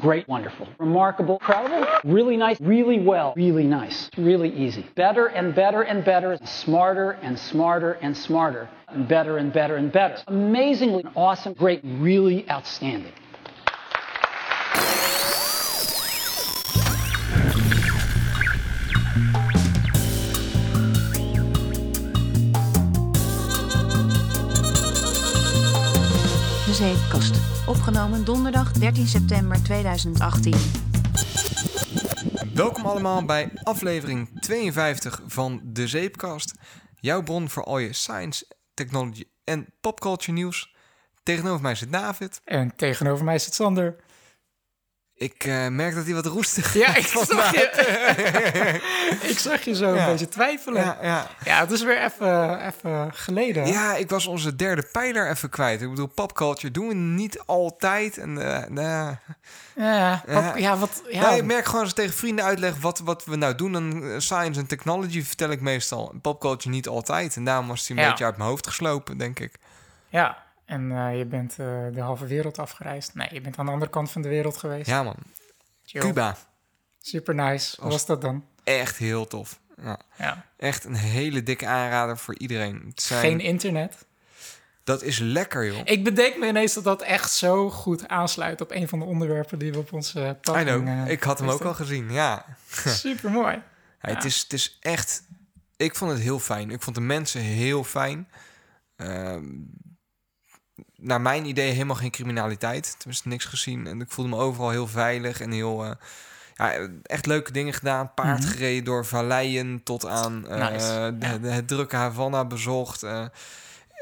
great, wonderful, remarkable, incredible, really nice, really well, really nice, really easy. Better and better and better, smarter and smarter and smarter, and better and better and better. Amazingly awesome, great, really outstanding. Zeepkast. Opgenomen donderdag 13 september 2018. Welkom allemaal bij aflevering 52 van De Zeepkast. Jouw bron voor al je science, technology en popculture nieuws. Tegenover mij zit David. En tegenover mij zit Sander. Ik eh, merk dat hij wat roestig Ja, ik is zag je, ik zag je zo Ja. een beetje twijfelen. Ja, Ja, ja. het is weer even, even geleden. ja, ik was onze derde pijler even kwijt. Ik bedoel, popculture doen we niet altijd. En, nou, ja, Ja. wat... Ja, ik merk gewoon als ik tegen vrienden uitleg wat, wat we nou doen. Dan eh, science en technology vertel ik meestal. Popculture niet altijd. En daarom was hij een beetje uit mijn hoofd geslopen, denk ik. ja, en eh, je bent eh, de halve wereld afgereisd. Nee, je bent aan de andere kant van de wereld geweest. Ja man, Chill. Cuba. Super nice. Hoe was dat dan? Echt heel tof. Ja. Ja. Echt een hele dikke aanrader voor iedereen. Het zijn- Geen internet. Dat is lekker, joh. Ik bedenk me ineens dat dat echt zo goed aansluit op een van de onderwerpen die we op onze know. eh, ik had hem ook al gezien, ja. Super mooi. Ja, Het, is, het is echt... Ik vond het heel fijn. Ik vond de mensen heel fijn. Ehm, naar mijn idee helemaal geen criminaliteit. Tenminste, niks gezien. En ik voelde me overal heel veilig en heel... eh, ja, echt leuke dingen gedaan. Paard Mhm. gereden door valleien tot aan eh, Nice. de, het drukke Havana bezocht. eh.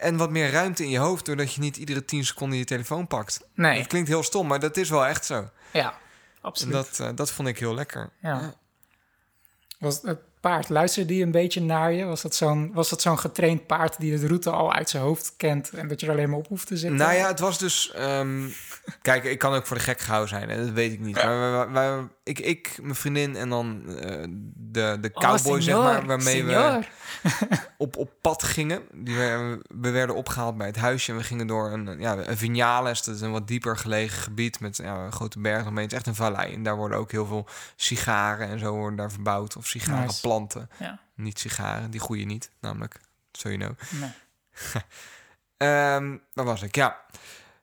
en wat meer ruimte in je hoofd... doordat je niet iedere tien seconden je telefoon pakt. Nee, Het klinkt heel stom, maar dat is wel echt zo. ja, En absoluut. dat, eh, dat vond ik heel lekker. Ja. Was het paard, luisterde die een beetje naar je? Was dat zo'n zo'n getraind paard die de route al uit zijn hoofd kent en dat je er alleen maar op hoeft te zitten? Nou ja, het was dus... ehm, kijk, ik kan ook voor de gek gehouden zijn, hè, dat weet ik niet. Maar ik, ik, mijn vriendin en dan eh, de, de Oh, cowboy, zeg maar, waarmee we op, op pad gingen. Die we, we werden opgehaald bij het huisje en we gingen door een, ja, een vignales. Dat is een wat dieper gelegen gebied met ja, een grote berg omheen. Het is echt een vallei. En daar worden ook heel veel sigaren en zo worden daar verbouwd. Of sigarenplanten. Ja, Niet sigaren, die groeien niet, namelijk. So you know. nee. Ehm waar was ik? Ja.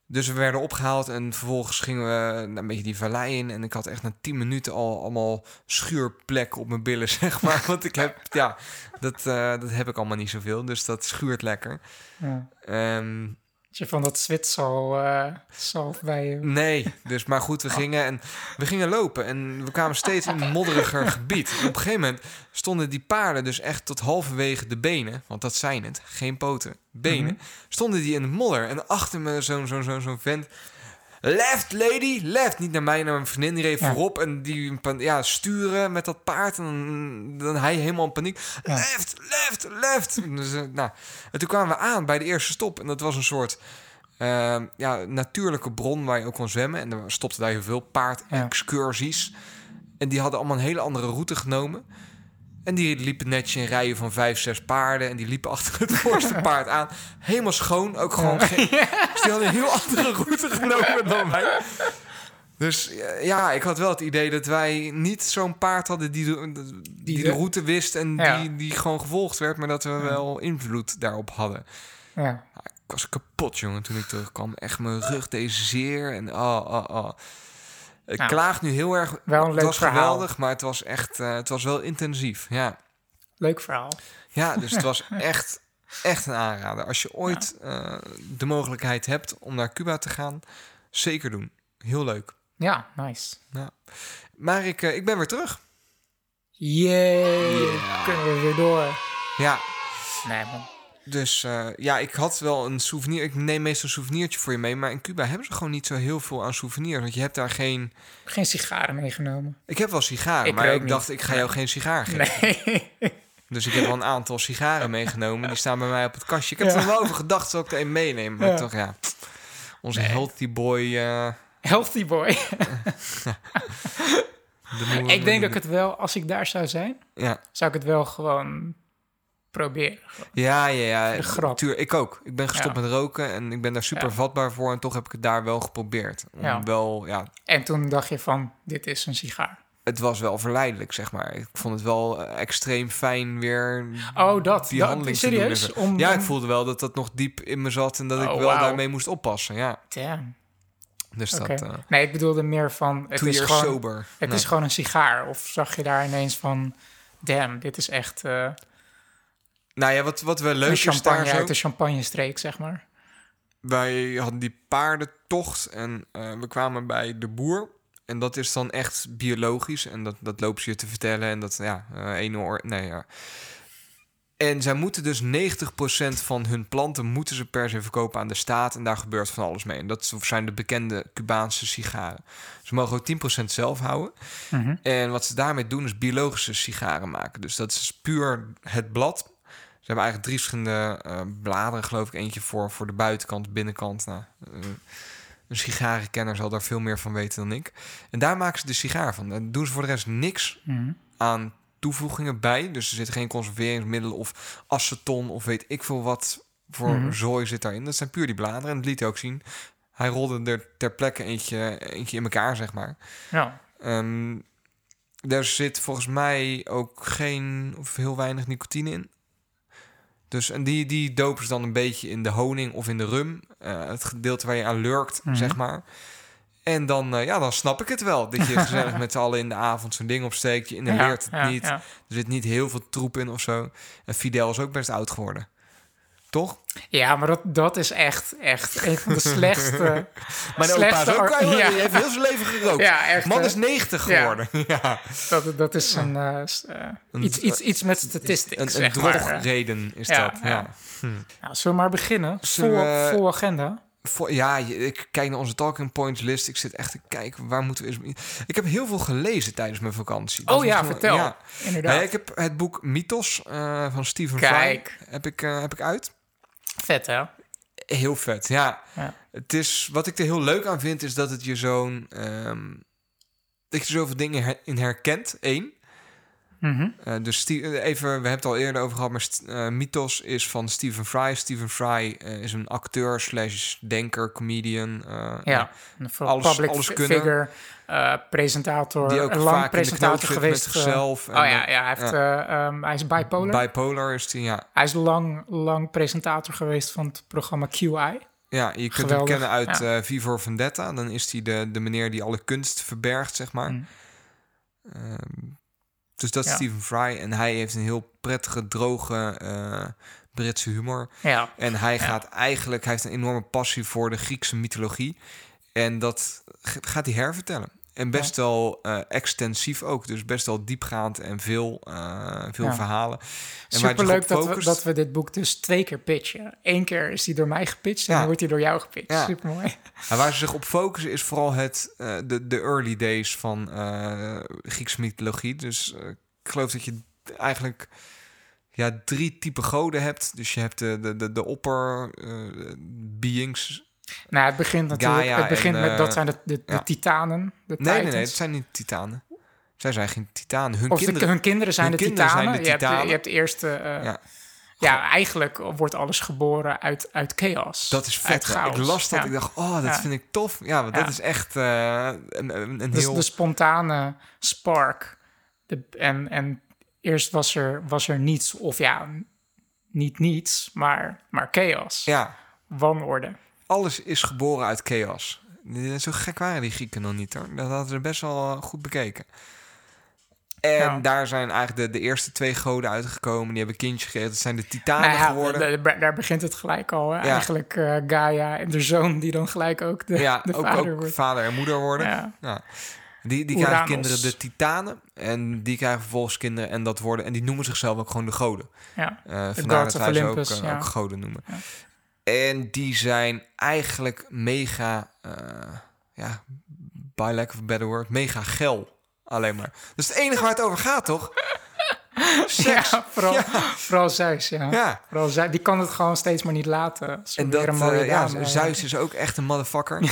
Dus we werden opgehaald en vervolgens gingen we een beetje die vallei in. En ik had echt na 10 minuten al allemaal schuurplekken op mijn billen, zeg maar. Want ik heb, ja, dat, eh, dat heb ik allemaal niet zoveel. Dus dat schuurt lekker. Ja. Ehm, je van dat zwitsal eh zalf bij je... nee, dus maar goed, we gingen, en, we gingen lopen. En we kwamen steeds in een modderiger gebied. En op een gegeven moment stonden die paarden dus echt tot halverwege de benen. Want dat zijn het, geen poten, benen. stonden die in de modder. En achter me zo'n zo'n zo'n zo'n vent. Left, lady, left. Niet naar mij, naar mijn vriendin. Die reed Ja. voorop en die ja, sturen met dat paard. En dan, hij helemaal in paniek. Ja. Left, left, left. Dus, eh, nou. En toen kwamen we aan bij de eerste stop. En dat was een soort eh, ja, natuurlijke bron waar je ook kon zwemmen. En er stopte daar heel veel paardexcursies. En die hadden allemaal een hele andere route genomen. En die liepen netjes in rijen van vijf, zes paarden. En die liepen achter het voorste paard aan. Helemaal schoon. Ook gewoon geen... Dus hadden een heel andere route genomen dan wij. Dus eh, ja, ik had wel het idee dat wij niet zo'n paard hadden die de, die de de- route wist en Ja. die, die gewoon gevolgd werd, maar dat we wel invloed daarop hadden. Ja. Ik was kapot, jongen, toen ik terugkwam. Echt mijn rug deed zeer en oh, oh, oh. Ik Nou, klaag nu heel erg. wel een het leuk was verhaal. geweldig, maar het was echt, eh, het was wel intensief. Ja, Leuk verhaal. ja dus het was echt, echt een aanrader. Als je ooit eh, de mogelijkheid hebt om naar Cuba te gaan, zeker doen. Heel leuk. Ja, nice. Maar ik, eh, ik ben weer terug. Yay, Ja. kunnen we weer door. Ja, Nee, man. Dus eh, ja, ik had wel een souvenir. Ik neem meestal een souvenirtje voor je mee. Maar in Cuba hebben ze gewoon niet zo heel veel aan souvenirs. Want je hebt daar geen... Geen sigaren meegenomen. Ik heb wel sigaren, Ik maar ik niet. dacht, ik ga jou geen sigaar geven. Nee. Dus ik heb wel een aantal sigaren meegenomen. Die staan bij mij op het kastje. Ik heb Ja. er wel over gedacht, zal ik er een meenemen? Maar Ja. toch, ja. Onze healthy boy... eh, Healthy boy. de ik denk dat ik het wel, als ik daar zou zijn, Ja, zou ik het wel gewoon proberen. Ja, ja, ja. grap. Tuur, ik ook. Ik ben gestopt Ja. met roken en ik ben daar super Ja. vatbaar voor. En toch heb ik het daar wel geprobeerd. Om Ja. wel, ja, En toen dacht je van, dit is een sigaar. het was wel verleidelijk, zeg maar. Ik vond het wel extreem fijn weer Oh, dat. die dat handeling te doen. en serieus? Om, ja, ik voelde wel dat dat nog diep in me zat en dat ik Oh, wel daarmee moest oppassen. Ja, Damn. dus dat... eh Nee, ik bedoelde meer van, het is gewoon... sober. Het Nee. is gewoon een sigaar. Of zag je daar ineens van... Damn, dit is echt eh, Nou ja, wat, wat wel leuk een is daar uit de champagne-streek, zeg maar. Wij hadden die paardentocht en eh, we kwamen bij de boer. En dat is dan echt biologisch. En dat, dat loopt ze je te vertellen. En dat, ja, eh één oor... Nee, ja. En zij moeten dus 90% van hun planten moeten ze per se verkopen aan de staat. En daar gebeurt van alles mee. En dat zijn de bekende Cubaanse sigaren. Ze mogen ook 10% zelf houden. Mhm. En wat ze daarmee doen is biologische sigaren maken. Dus dat is puur het blad. Ze hebben eigenlijk drie verschillende eh, bladeren, geloof ik. Eentje voor, voor de buitenkant, binnenkant. Nou, eh, een sigarenkenner zal daar veel meer van weten dan ik. En daar maken ze de sigaar van. Daar doen ze voor de rest niks Mhm. aan toevoegingen bij. Dus er zitten geen conserveringsmiddelen of aceton of weet ik veel wat voor Mhm. zooi zit daarin. Dat zijn puur die bladeren. En dat liet hij ook zien. Hij rolde er ter plekke eentje, eentje in elkaar, zeg maar. Ja. Ehm daar zit volgens mij ook geen of heel weinig nicotine in. Dus en die, die dopen ze dan een beetje in de honing of in de rum. Eh, het gedeelte waar je aan lurkt, Mhm. zeg maar. En dan, eh, ja, dan snap ik het wel. Dat je gezellig met z'n allen in de avond zo'n ding opsteekt. Je inhaleert ja, het ja, niet. ja. Er zit niet heel veel troep in of zo. En Fidel is ook best oud geworden. Toch? Ja, maar dat, dat is echt, echt een van de slechtste... Mijn opa slechtste is ook ja. Die heeft heel zijn leven gerookt. Ja, echt. Man is 90 Ja. geworden. Ja. Dat, dat is een, eh, eh, Een- iets, iets, iets met statistics, Een, zeg maar. drogreden is Ja, dat. ja. Ja. Nou, zullen we maar beginnen? Vol, we- vol agenda. Voor, ja, ik kijk naar onze talking points list. Ik zit echt te kijken, waar moeten we eens... Ik heb heel veel gelezen tijdens mijn vakantie. Dat Oh ja, vertel. Ja. Inderdaad. Ik heb het boek Mythos eh, van Stephen Kijk. Fry heb ik, eh, heb ik uit. Vet, hè? Heel vet, ja. Ja. Het is, wat ik er heel leuk aan vind, is dat het je zo'n... ehm, dat je zoveel dingen her- in herkent, één. Mhm. Eh, dus eh, even, we hebben het al eerder over gehad, maar eh, Mythos is van Stephen Fry. Stephen Fry is een acteur slash denker, comedian. Ja, een voor Alles- public alles figure, presentator, Die ook een lang presentator geweest. zichzelf. oh ja, ja, hij, heeft, ehm, hij is bipolar. Bipolar is die, ja. hij is lang, lang presentator geweest van het programma QI. Ja, je kunt hem kennen uit ja. eh Vivo Vendetta. Dan is hij de, de meneer die alle kunst verbergt, zeg maar. Mm. Ehm, dus dat is Ja. Stephen Fry. En hij heeft een heel prettige, droge eh, Britse humor. Ja, En hij gaat eigenlijk, hij heeft een enorme passie voor de Griekse mythologie. En dat gaat hij hervertellen. En best wel eh, extensief ook. Dus best wel diepgaand en veel, eh, veel Ja. verhalen. En superleuk dat we, dat we dit boek dus twee keer pitchen. Eén keer is die door mij gepitcht en dan wordt hij door jou gepitcht. Ja. Supermooi. Waar ze zich op focussen is vooral het, eh, de, de early days van Griekse mythologie. Dus ik geloof dat je eigenlijk ja, drie typen goden hebt. Dus je hebt de, de, de, de opper beings. Nou, het begint natuurlijk, Gaia het begint en, met, eh, dat zijn de, de, de titanen, de Nee, nee, nee, het zijn niet titanen. Zij zijn geen titanen. Hun Of kinderen... hun kinderen zijn hun de kinderen titanen. zijn de Je, hebt, titanen. je hebt de eerste... eh, Ja. ja. eigenlijk wordt alles geboren uit, uit chaos. Dat is vet. Ik las dat. Ik dacht, oh, dat vind ik tof. Ja, want dat is echt eh, een, een, een Dus heel... de spontane spark. De, en, en eerst was er, was er niets, of ja, niet niets, maar, maar chaos. Ja, Wanorde. Alles is geboren uit chaos. Zo gek waren die Grieken nog niet hoor. Dat hadden ze best wel eh, goed bekeken. En Ja. daar zijn eigenlijk de, de eerste twee goden uitgekomen. Die hebben kindjes gekregen. Dat zijn de titanen Nou ja, geworden. de- de- daar begint het gelijk al. hè. Ja. Eigenlijk eh, Gaia en de zoon die dan gelijk ook de, ja, de ook, vader ook wordt. vader en moeder worden. Ja. Ja. Die, die krijgen kinderen de titanen. En die krijgen vervolgens kinderen. En dat worden. En die noemen zichzelf ook gewoon de goden. Ja. Eh vandaar dat wij ze ook, ook goden noemen. En die zijn eigenlijk mega, eh, ja, by lack of a better word, mega geil. Alleen maar. Dat is het enige waar het over gaat, toch? Seks. Ja, vooral, Ja. vooral Zeus, ja. Ja. Vooral Zeus, die kan het gewoon steeds maar niet laten. En dat, eh, ja, Zeus is ook echt een motherfucker.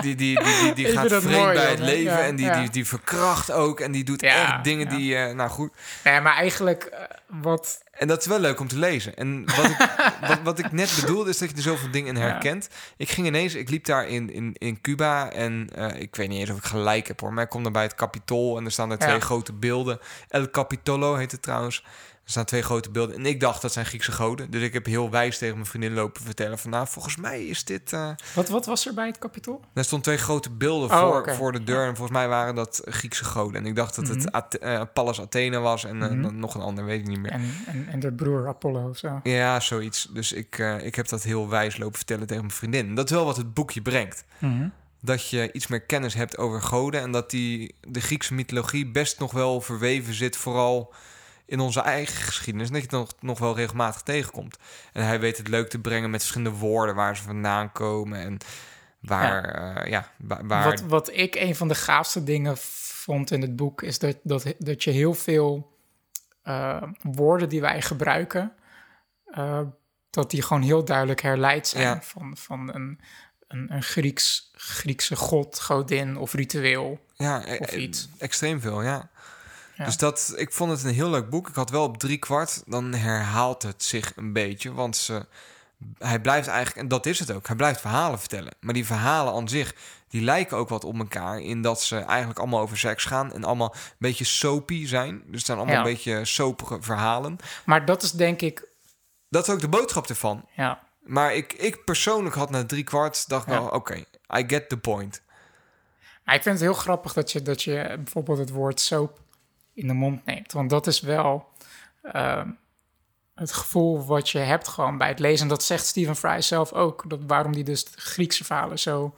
Die, die, die, die, gaat vreemd mooi, bij het leven Ja, en die, ja. die, die verkracht ook en die doet Ja, echt dingen ja. die, eh, nou goed. Nee, maar eigenlijk eh, wat... En dat is wel leuk om te lezen. En wat ik, wat, wat ik net bedoelde is dat je er zoveel dingen in Ja. herkent. Ik ging ineens, ik liep daar in, in, in Cuba en eh, ik weet niet eens of ik gelijk heb hoor, maar ik kom daar bij het Capitool en er staan daar twee Ja. grote beelden. El Capitolo heet het trouwens. Er staan twee grote beelden. En ik dacht dat zijn Griekse goden. Dus ik heb heel wijs tegen mijn vriendin lopen vertellen van nou, volgens mij is dit. eh, Wat, wat was er bij het kapitool? er stonden twee grote beelden Oh, voor, voor de deur. En volgens mij waren dat Griekse goden. En ik dacht dat Mhm. het Athe- eh, Pallas Athene was en eh, Mhm. nog een ander, weet ik niet meer. En, en, en de broer Apollo of zo. Ja, zoiets. Dus ik, ik heb dat heel wijs lopen vertellen tegen mijn vriendin. En dat is wel wat het boekje brengt. Mhm. Dat je iets meer kennis hebt over goden. En dat die, de Griekse mythologie best nog wel verweven zit. Vooral in onze eigen geschiedenis. En dat je het nog, nog wel regelmatig tegenkomt. En hij weet het leuk te brengen met verschillende woorden. Waar ze vandaan komen. En waar, ja. ja, wa- waar Wat, wat ik een van de gaafste dingen vond in het boek... is dat, dat, dat je heel veel eh, woorden die wij gebruiken... eh, dat die gewoon heel duidelijk herleid zijn Ja. van, van een, een, een Grieks, Griekse god, godin of ritueel. Ja, e- Of e- iets. extreem veel, ja. Ja. Dus dat, ik vond het een heel leuk boek. Ik had wel op drie kwart, dan herhaalt het zich een beetje. Want ze, hij blijft eigenlijk, en dat is het ook, hij blijft verhalen vertellen. Maar die verhalen aan zich, die lijken ook wat op elkaar. In dat ze eigenlijk allemaal over seks gaan en allemaal een beetje soapy zijn. Dus het zijn allemaal Ja. een beetje soapige verhalen. Maar dat is denk ik... Dat is ook de boodschap ervan. Ja, Maar ik, ik persoonlijk had na drie kwart, dacht ik Ja. wel, oké, I get the point. Ik vind het heel grappig dat je, dat je bijvoorbeeld het woord soap in de mond neemt. Want dat is wel ehm, het gevoel wat je hebt gewoon bij het lezen. En dat zegt Stephen Fry zelf ook. Dat waarom hij dus de Griekse verhalen zo,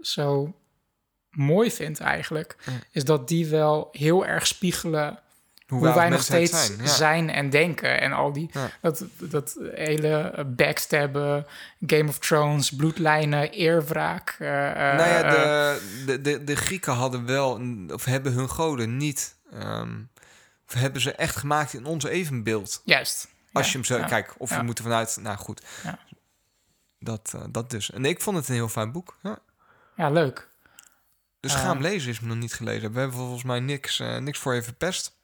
zo mooi vindt eigenlijk. Is dat die wel heel erg spiegelen hoe, wij nog steeds zijn, en denken. En al die, Ja. dat, dat hele backstabben, Game of Thrones, bloedlijnen, eerwraak. eh, nou ja, eh, de, de, de, de Grieken hadden wel, of hebben hun goden niet, ehm, of hebben ze echt gemaakt in onze evenbeeld. Juist. Als Ja, je hem zo, ja, kijk, of ja. we moeten vanuit, nou goed. Ja. Dat, eh, dat dus. En ik vond het een heel fijn boek. Ja. Ja, leuk. Dus Eh. ga hem lezen, is me nog niet gelezen. We hebben volgens mij niks, eh, niks voor je verpest.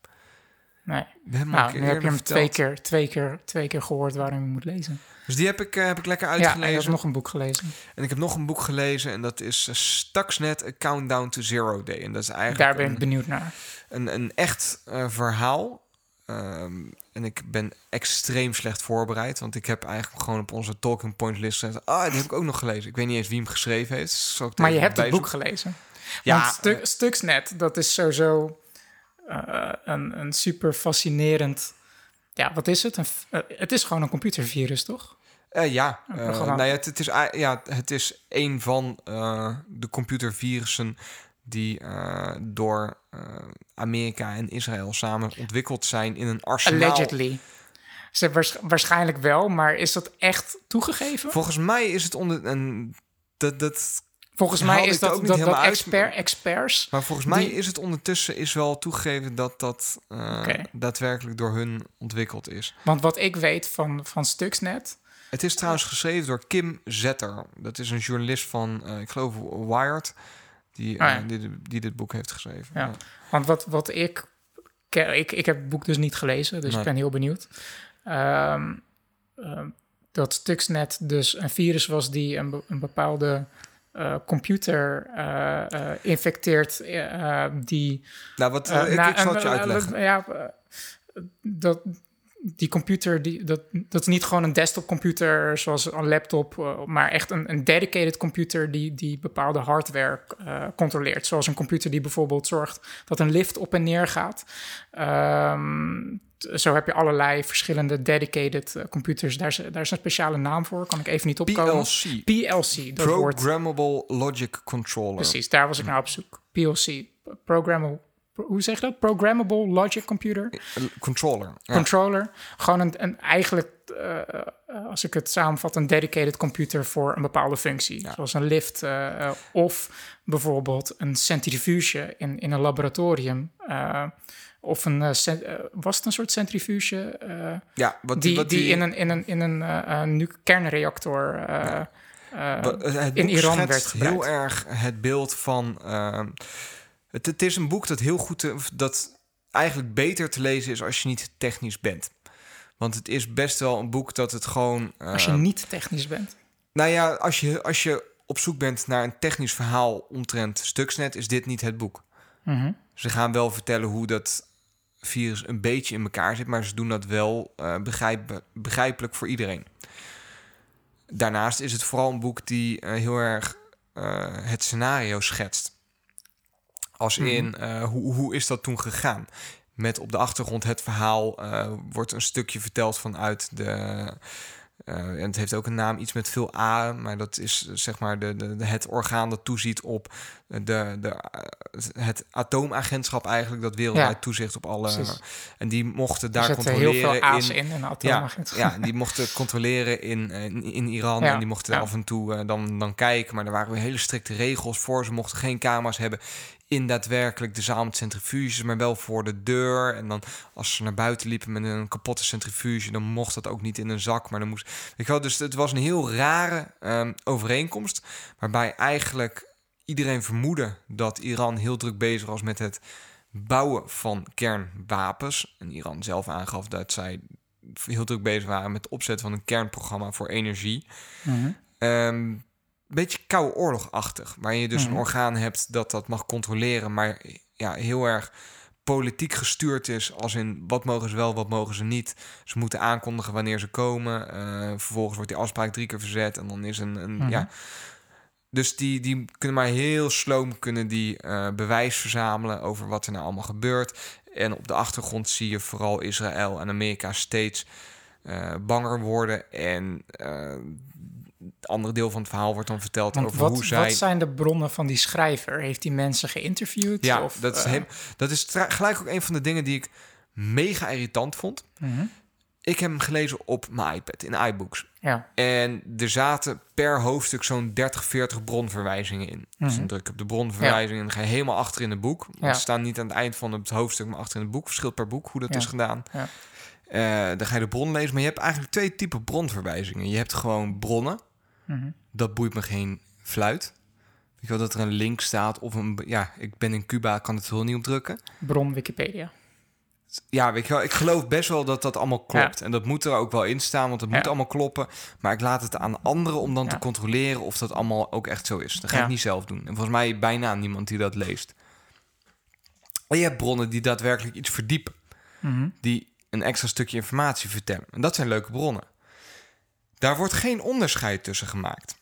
Nee. Nou, nu heb je hem twee keer, twee, keer, twee keer gehoord waarom je moet lezen. Dus die heb ik, eh, heb ik lekker Ja, en uitgelezen. hebt nog een boek gelezen. En ik heb nog een boek gelezen en dat is eh, Stuxnet, A Countdown to Zero Day. En dat is eigenlijk Daar ben ik benieuwd naar. een, een echt eh, verhaal. Ehm, en ik ben extreem slecht voorbereid. Want ik heb eigenlijk gewoon op onze talking point list gezet. Ah, die heb ik ook nog gelezen. Ik weet niet eens wie hem geschreven heeft. Ik Maar je hebt het boek gelezen. Ja, Want Stu- Stuxnet, dat is sowieso eh, een, een super fascinerend... Ja, wat is het? Een, eh, het is gewoon een computervirus, toch? eh, ja. Nou ja, het, het is, ja, het is een van de computervirussen die door Amerika en Israël samen ontwikkeld zijn in een arsenaal. Allegedly. Ze, waars- waarschijnlijk wel, maar is dat echt toegegeven? Volgens mij is het onder een dat dat Volgens mij is dat, ook niet dat, dat expert, experts... Maar volgens mij is het ondertussen is wel toegegeven dat dat eh, daadwerkelijk door hun ontwikkeld is. Want wat ik weet van, van Stuxnet... Het is trouwens geschreven door Kim Zetter. Dat is een journalist van, eh, ik geloof, Wired, die, eh, Ah, ja. die, die dit boek heeft geschreven. Ja. Ja. Want wat, wat ik, ik... Ik heb het boek dus niet gelezen, dus Nee. ik ben heel benieuwd. Ehm, ehm, dat Stuxnet dus een virus was die een, een bepaalde eh, computer eh, infecteert... die... Nou, wat, ik, ik zal het je uitleggen. Ja, dat... Die computer, die, dat, dat is niet gewoon een desktopcomputer zoals een laptop, eh, maar echt een, een dedicated computer die, die bepaalde hardware eh, controleert. Zoals een computer die bijvoorbeeld zorgt dat een lift op en neer gaat. Ehm, zo heb je allerlei verschillende dedicated eh, computers. Daar is, daar is een speciale naam voor, kan ik even niet opkomen. PLC, PLC, dat. Programmable Logic Controller. Precies, daar was ik naar op zoek. PLC, Programmable, hoe zeg je dat? Programmable Logic Computer. Controller. Ja. controller. Gewoon een, een eigenlijk, eh, eh, als ik het samenvat, een dedicated computer voor een bepaalde functie. Zoals een lift eh, of bijvoorbeeld een centrifuge in, in een laboratorium. of een, was het een soort centrifuge? ja, wat die, wat die in een, in een, in een, kernreactor. Het in Iran werd gebruikt. heel erg het beeld van. Het, het is een boek dat heel goed. te- dat eigenlijk beter te lezen is als je niet technisch bent. Want het is best wel een boek dat het gewoon. als je ehm, niet technisch bent. Nou ja, als je, als je op zoek bent naar een technisch verhaal omtrent Stuxnet, is dit niet het boek. Mhm. Ze gaan wel vertellen hoe dat virus een beetje in elkaar zit, maar ze doen dat wel eh, begrijp, begrijpelijk voor iedereen. Daarnaast is het vooral een boek die eh, heel erg eh, het scenario schetst. Als in, eh, hoe, hoe is dat toen gegaan? Met op de achtergrond het verhaal eh, wordt een stukje verteld vanuit de. eh, en het heeft ook een naam, iets met veel A, maar dat is zeg maar de, de- het orgaan dat toeziet op de, de, het atoomagentschap eigenlijk, dat wereldwijd Ja, toezicht op alle. precies. En die mochten daar zitten heel controleren veel in. in en Ja, atoomagentschap. ja, die mochten controleren in, in, in Iran. Ja, En die mochten af en toe eh, dan, dan kijken. Maar er waren weer hele strikte regels voor. Ze mochten geen camera's hebben in daadwerkelijk de zaal met centrifuges, maar wel voor de deur. En dan als ze naar buiten liepen met een kapotte centrifuge, dan mocht dat ook niet in een zak. Maar dan moest. Je wel, dus het was een heel rare ehm, overeenkomst. Waarbij eigenlijk iedereen vermoedde dat Iran heel druk bezig was met het bouwen van kernwapens. En Iran zelf aangaf dat zij heel druk bezig waren met het opzetten van een kernprogramma voor energie. Mhm. Ehm beetje koude oorlogachtig, waar je dus Mhm. een orgaan hebt dat dat mag controleren, maar ja, heel erg politiek gestuurd is, als in wat mogen ze wel, wat mogen ze niet. Ze moeten aankondigen wanneer ze komen. Eh, vervolgens wordt die afspraak drie keer verzet en dan is een, een Mhm. ja. Dus die, die kunnen maar heel sloom kunnen die eh, bewijs verzamelen over wat er nou allemaal gebeurt. En op de achtergrond zie je vooral Israël en Amerika steeds eh, banger worden. En eh, het andere deel van het verhaal wordt dan verteld Want over wat, hoe zij. wat zijn de bronnen van die schrijver? Heeft die mensen geïnterviewd? ja, of, dat is, heel- dat is gelijk ook een van de dingen die ik mega irritant vond. mhm. Ik heb hem gelezen op mijn iPad in iBooks. Ja, En er zaten per hoofdstuk zo'n 30, 40 bronverwijzingen in. Dus Mhm. dan druk ik op de bronverwijzing en dan ga je helemaal achter in het boek. Want Ja. Ze staan niet aan het eind van het hoofdstuk, maar achter in het boek. Verschilt per boek hoe dat Ja. is gedaan. Ja. Eh, dan ga je de bron lezen. Maar je hebt eigenlijk twee typen bronverwijzingen. Je hebt gewoon bronnen. Mhm. Dat boeit me geen fluit. Weet je wel, dat er een link staat of een... Ja, ik ben in Cuba, kan het wel niet op drukken. bron Wikipedia. Ja, weet je wel, ik geloof best wel dat dat allemaal klopt. En dat moet er ook wel in staan, want het Ja. moet allemaal kloppen. Maar ik laat het aan anderen om dan Ja. te controleren of dat allemaal ook echt zo is. Dat ga ik niet zelf doen. En volgens mij bijna niemand die dat leest. En je hebt bronnen die daadwerkelijk iets verdiepen. Mhm. Die een extra stukje informatie vertellen. En dat zijn leuke bronnen. Daar wordt geen onderscheid tussen gemaakt.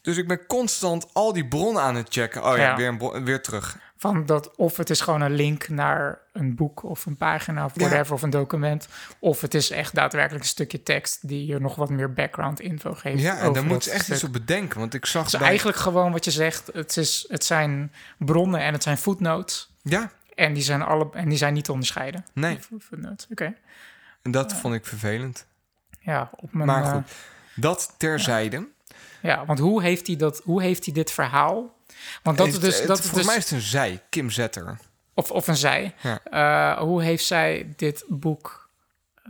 Dus ik ben constant al die bronnen aan het checken. Oh ja, Ja. Weer, een bron- weer terug. Van dat, of het is gewoon een link naar een boek of een pagina of Ja. whatever, of een document. Of het is echt daadwerkelijk een stukje tekst die je nog wat meer background info geeft. Ja, en daar moet ze echt stuk. iets op bedenken. Want ik zag Het is bij- eigenlijk gewoon wat je zegt. Het, is, het zijn bronnen en het zijn footnotes. Ja, En die zijn, alle, en die zijn niet te onderscheiden. nee. Footnotes, oké. En dat vond ik vervelend. Ja, op mijn, Maar eh, goed, dat terzijde. ja, want hoe heeft hij, dat, hoe heeft hij dit verhaal? Want dat Het- is dus... het- Dat is volgens dus mij is het een zij, Kim Zetter. of, of een zij. Ja. Eh, hoe heeft zij dit boek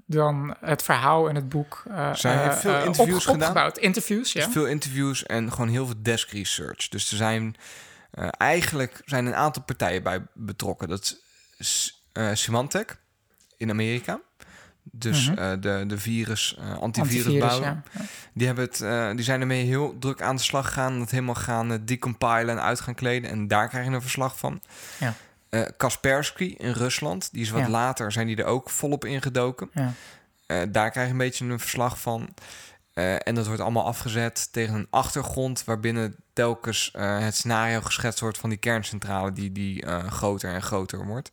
dan, het verhaal in het boek... eh, Zij heeft eh, veel eh, interviews gedaan. Opgebouwd. Interviews, ja. Veel interviews en gewoon heel veel desk research. Dus er zijn eh, eigenlijk zijn een aantal partijen bij betrokken. Dat is eh, Symantec in Amerika. Dus Mhm. eh, de, de virus, eh antivirus ja. Die, hebben het, eh, die zijn ermee heel druk aan de slag gegaan. Het helemaal gaan decompilen en uit gaan kleden. En daar krijg je een verslag van. Ja. Kaspersky in Rusland. Die is wat Ja. later, zijn die er ook volop ingedoken. Ja. Daar krijg je een beetje een verslag van. En dat wordt allemaal afgezet tegen een achtergrond... waarbinnen telkens het scenario geschetst wordt van die kerncentrale... die, die groter en groter wordt.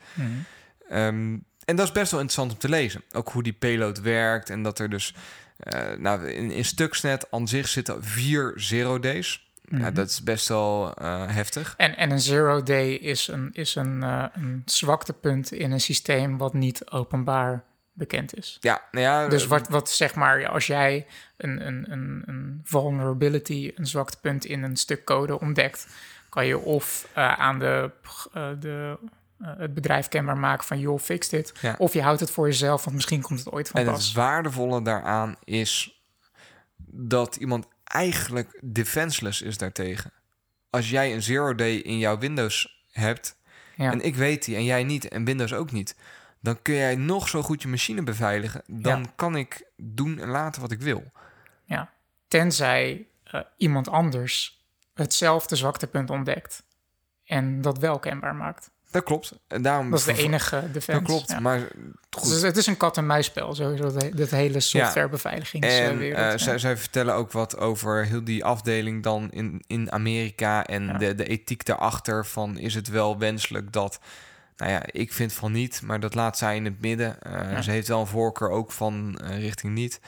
Ehm, en dat is best wel interessant om te lezen. Ook hoe die payload werkt en dat er dus... eh, nou, in, in Stuxnet aan zich zitten vier zero days. Ja, Mhm. dat is best wel eh, heftig. En, en een zero day is een, is een, eh, een zwaktepunt in een systeem wat niet openbaar bekend is. Ja, nou ja, Dus wat, wat zeg maar, als jij een, een, een, een vulnerability, een zwaktepunt in een stuk code ontdekt, kan je of aan de, de, het bedrijf kenbaar maken van joh, fix dit. Ja. Of je houdt het voor jezelf, want misschien komt het ooit van En pas. het waardevolle daaraan is dat iemand eigenlijk defenseless is daartegen. Als jij een zero day in jouw Windows hebt Ja. en ik weet die en jij niet en Windows ook niet, dan kun jij nog zo goed je machine beveiligen. Dan Ja. kan ik doen en laten wat ik wil. ja. Tenzij eh, iemand anders hetzelfde zwaktepunt ontdekt en dat wel kenbaar maakt. Dat klopt. En daarom Dat is de enige defense. Dat klopt. ja. Maar goed. Dus het is een kat-en-muisspel, sowieso, dat, dat hele softwarebeveiligingswereld. En ja. zij, zij vertellen ook wat over heel die afdeling dan in, in Amerika en Ja. de, de ethiek daarachter. Van is het wel wenselijk dat. Nou ja, ik vind van niet, maar dat laat zij in het midden. Eh, Ja. Ze heeft wel een voorkeur ook van richting niet.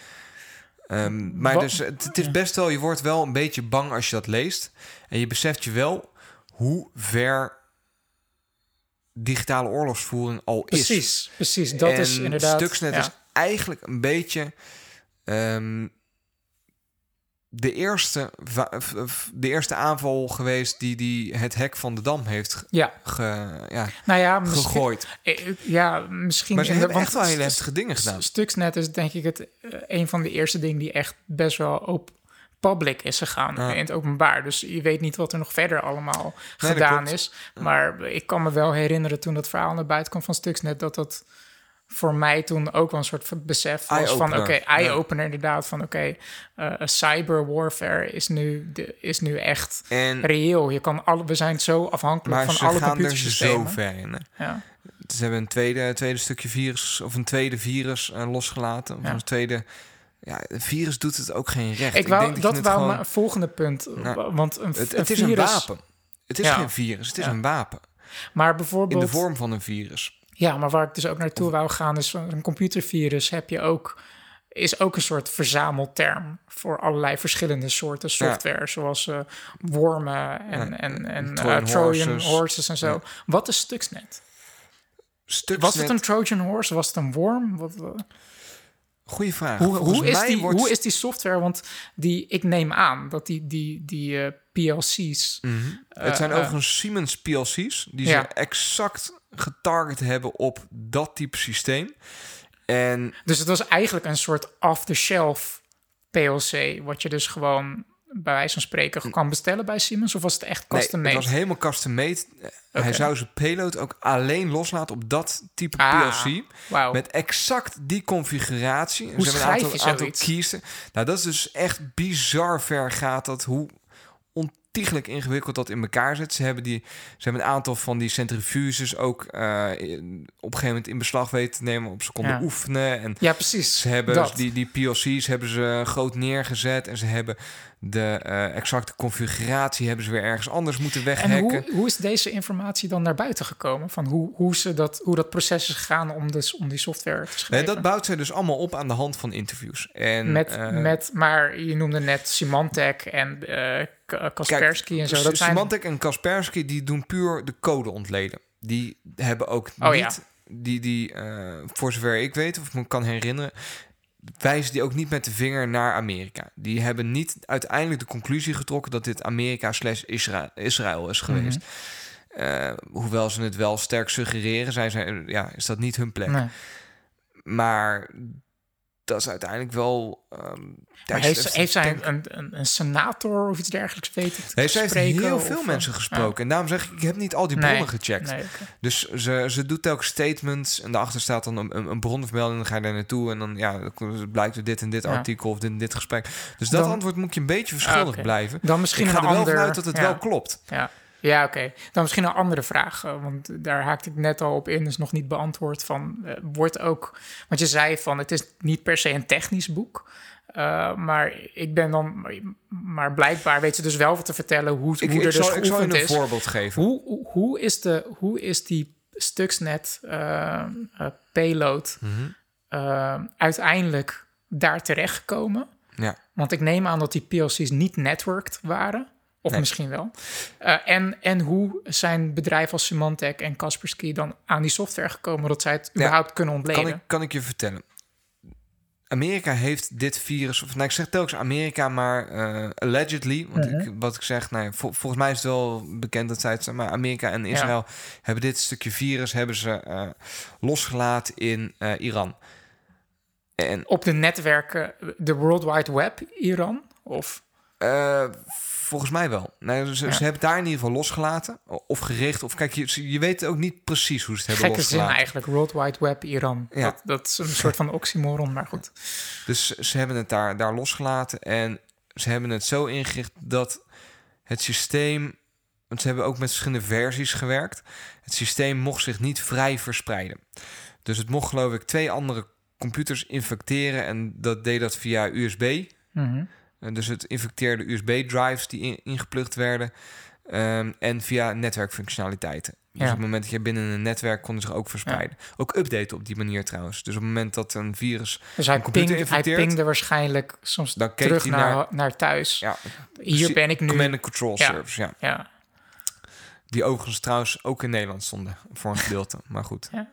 Ehm, maar Wat- dus, het, het is best wel, je wordt wel een beetje bang als je dat leest. En je beseft je wel hoe ver digitale oorlogsvoering al is. Precies, precies. Dat is inderdaad... Stuxnet ja. is eigenlijk een beetje ehm, de, eerste, de eerste aanval geweest die, die het hek van de dam heeft ge- Ja, ge- ja, nou ja, gegooid. eh, Ja, misschien... Maar ze de- hebben echt wel hele heftige dingen gedaan. Stuxnet is denk ik het, eh, een van de eerste dingen die echt best wel op public is gegaan Ja. in het openbaar. Dus je weet niet wat er nog verder allemaal Nee, gedaan is. Maar ik kan me wel herinneren toen dat verhaal naar buiten kwam van Stuxnet... dat dat voor mij toen ook wel een soort van besef was van... Oké, eye-opener inderdaad. Van oké, eh, cyber warfare is nu, de, is nu echt En, reëel. Je kan alle, we zijn zo afhankelijk maar van ze alle gaan er zo computersystemen. ver in. hè. Ja. Ze hebben een tweede, tweede stukje virus of een tweede virus eh, losgelaten. Of Ja. een tweede. Ja, een virus doet het ook geen recht. Ik wou, denk dat het wou gewoon- mijn volgende punt. Nou, want een, Het, een het is een wapen. Het is Ja. geen virus, het is Ja. een wapen. Maar In bijvoorbeeld, de vorm van een virus. ja, maar waar ik dus ook naartoe wou gaan is een computervirus heb je ook is ook een soort verzamelterm voor allerlei verschillende soorten software, zoals eh, wormen en, Ja, en, en Trojan eh, Trojan horses. horses en zo. Ja. Wat is Stuxnet? Stuxnet, Was het een Trojan horse? Was het een worm? Wat, wat- Goeie vraag. hoe, is die, wordt- hoe is die software? Want die, ik neem aan dat die, die, die eh, PLC's Mhm. het zijn eh, overigens Siemens PLC's die Ja. ze exact getarget hebben op dat type systeem. En Dus het was eigenlijk een soort off-the-shelf PLC, wat je dus gewoon bij wijze van spreken kan bestellen bij Siemens, of was het echt nee, custom het was helemaal custom made. Hij zou zijn payload ook alleen loslaten op dat type Ah, PLC. Met exact die configuratie. Hoe ze hebben schrijf een je aantal, aantal keys. Nou, dat is dus echt bizar ver gaat dat. Hoe ontiegelijk ingewikkeld dat in elkaar zit. Ze hebben, die, ze hebben een aantal van die centrifuges ook eh, in- op een gegeven moment in beslag weten te nemen. Op ze konden Ja. oefenen. En ja, precies. ze hebben dat. die, die PLC's hebben ze groot neergezet. En ze hebben de eh, exacte configuratie hebben ze weer ergens anders moeten en weghacken. hoe, hoe is deze informatie dan naar buiten gekomen? Van hoe, hoe, ze dat, hoe dat proces is gegaan om, dus, om die software te Nee, schrijven? dat bouwt zij dus allemaal op aan de hand van interviews. En, met, eh, met, maar je noemde net Symantec en eh, Kaspersky en zo. Dat zijn, Symantec en Kaspersky die doen puur de code ontleden. Die hebben ook Oh, niet, ja. die, die eh, voor zover ik weet of me kan herinneren, wijzen die ook niet met de vinger naar Amerika. Die hebben niet uiteindelijk de conclusie getrokken dat dit Amerika slash Israël, is geweest. Mhm. Eh, hoewel ze het wel sterk suggereren, zijn zij, ja, is dat niet hun plek. Nee. Maar dat is uiteindelijk wel. ehm, heeft, heeft zij een, een, een senator of iets dergelijks weten te Nee, ze heeft heel veel eh, mensen gesproken. En daarom zeg ik, ik heb niet al die Nee, bronnen gecheckt. Nee. Dus ze, ze doet telkens statements en daarachter staat dan een, een, een bronvermelding. Dan ga je daar naartoe en dan ja, blijkt er dit en dit Ja. artikel of dit en dit gesprek. Dus dat Dan- antwoord moet je een beetje verschuldigd Ah, oké. blijven. Dan misschien ik ga er wel ander... vanuit dat het wel klopt. Ja, ja oké. Dan misschien een andere vraag. eh, Want daar haakte ik net al op in, is nog niet beantwoord. Van, eh, wordt ook... Want je zei van, het is niet per se een technisch boek. eh, maar ik ben dan... Maar blijkbaar weet ze dus wel wat te vertellen hoe, Ik, hoe ik, er dus ik zal je een is. voorbeeld geven. Hoe, hoe, hoe, is de, hoe is die Stuxnet payload Mhm. uiteindelijk daar terechtgekomen? Ja. Want ik neem aan dat die PLC's niet networked waren. Of Nee. misschien wel. Eh, en, en hoe zijn bedrijven als Symantec en Kaspersky dan aan die software gekomen... dat zij het Ja. überhaupt kunnen ontleden? Kan ik, kan ik je vertellen. Amerika heeft dit virus, of nou, ik zeg telkens Amerika, maar eh, allegedly, want Mhm. ik, wat ik zeg, nou, vol- volgens mij is het wel bekend dat zij het maar Amerika en Israël hebben dit stukje virus hebben ze eh, losgelaten in Iran. En Op de netwerken, de World Wide Web, Iran? Of volgens mij wel. Nee, ze, ze, hebben daar in ieder geval losgelaten. Of gericht. Of kijk, je, je weet ook niet precies hoe ze het hebben Gekke losgelaten. zin eigenlijk. World Wide Web Iran. Ja. Dat, dat is een soort van oxymoron, maar goed. Dus ze hebben het daar, daar losgelaten. En ze hebben het zo ingericht dat het systeem... Want ze hebben ook met verschillende versies gewerkt. Het systeem mocht zich niet vrij verspreiden. Dus het mocht geloof ik twee andere computers infecteren. En dat deed dat via USB. Mhm. En dus het infecteerde USB-drives die in, ingeplucht werden. ehm, en via netwerkfunctionaliteiten. Dus Ja. op het moment dat je binnen een netwerk kon zich ook verspreiden. Ook updaten op die manier trouwens. Dus op het moment dat een virus... Dus hij, computer pingde, hij pingde waarschijnlijk soms Dan keek terug hij naar, naar- naar thuis. Ja, Hier ben ik nu. Command and Control. Service, ja. Ja, Die overigens trouwens ook in Nederland stonden. Voor een gedeelte, maar goed. Ja.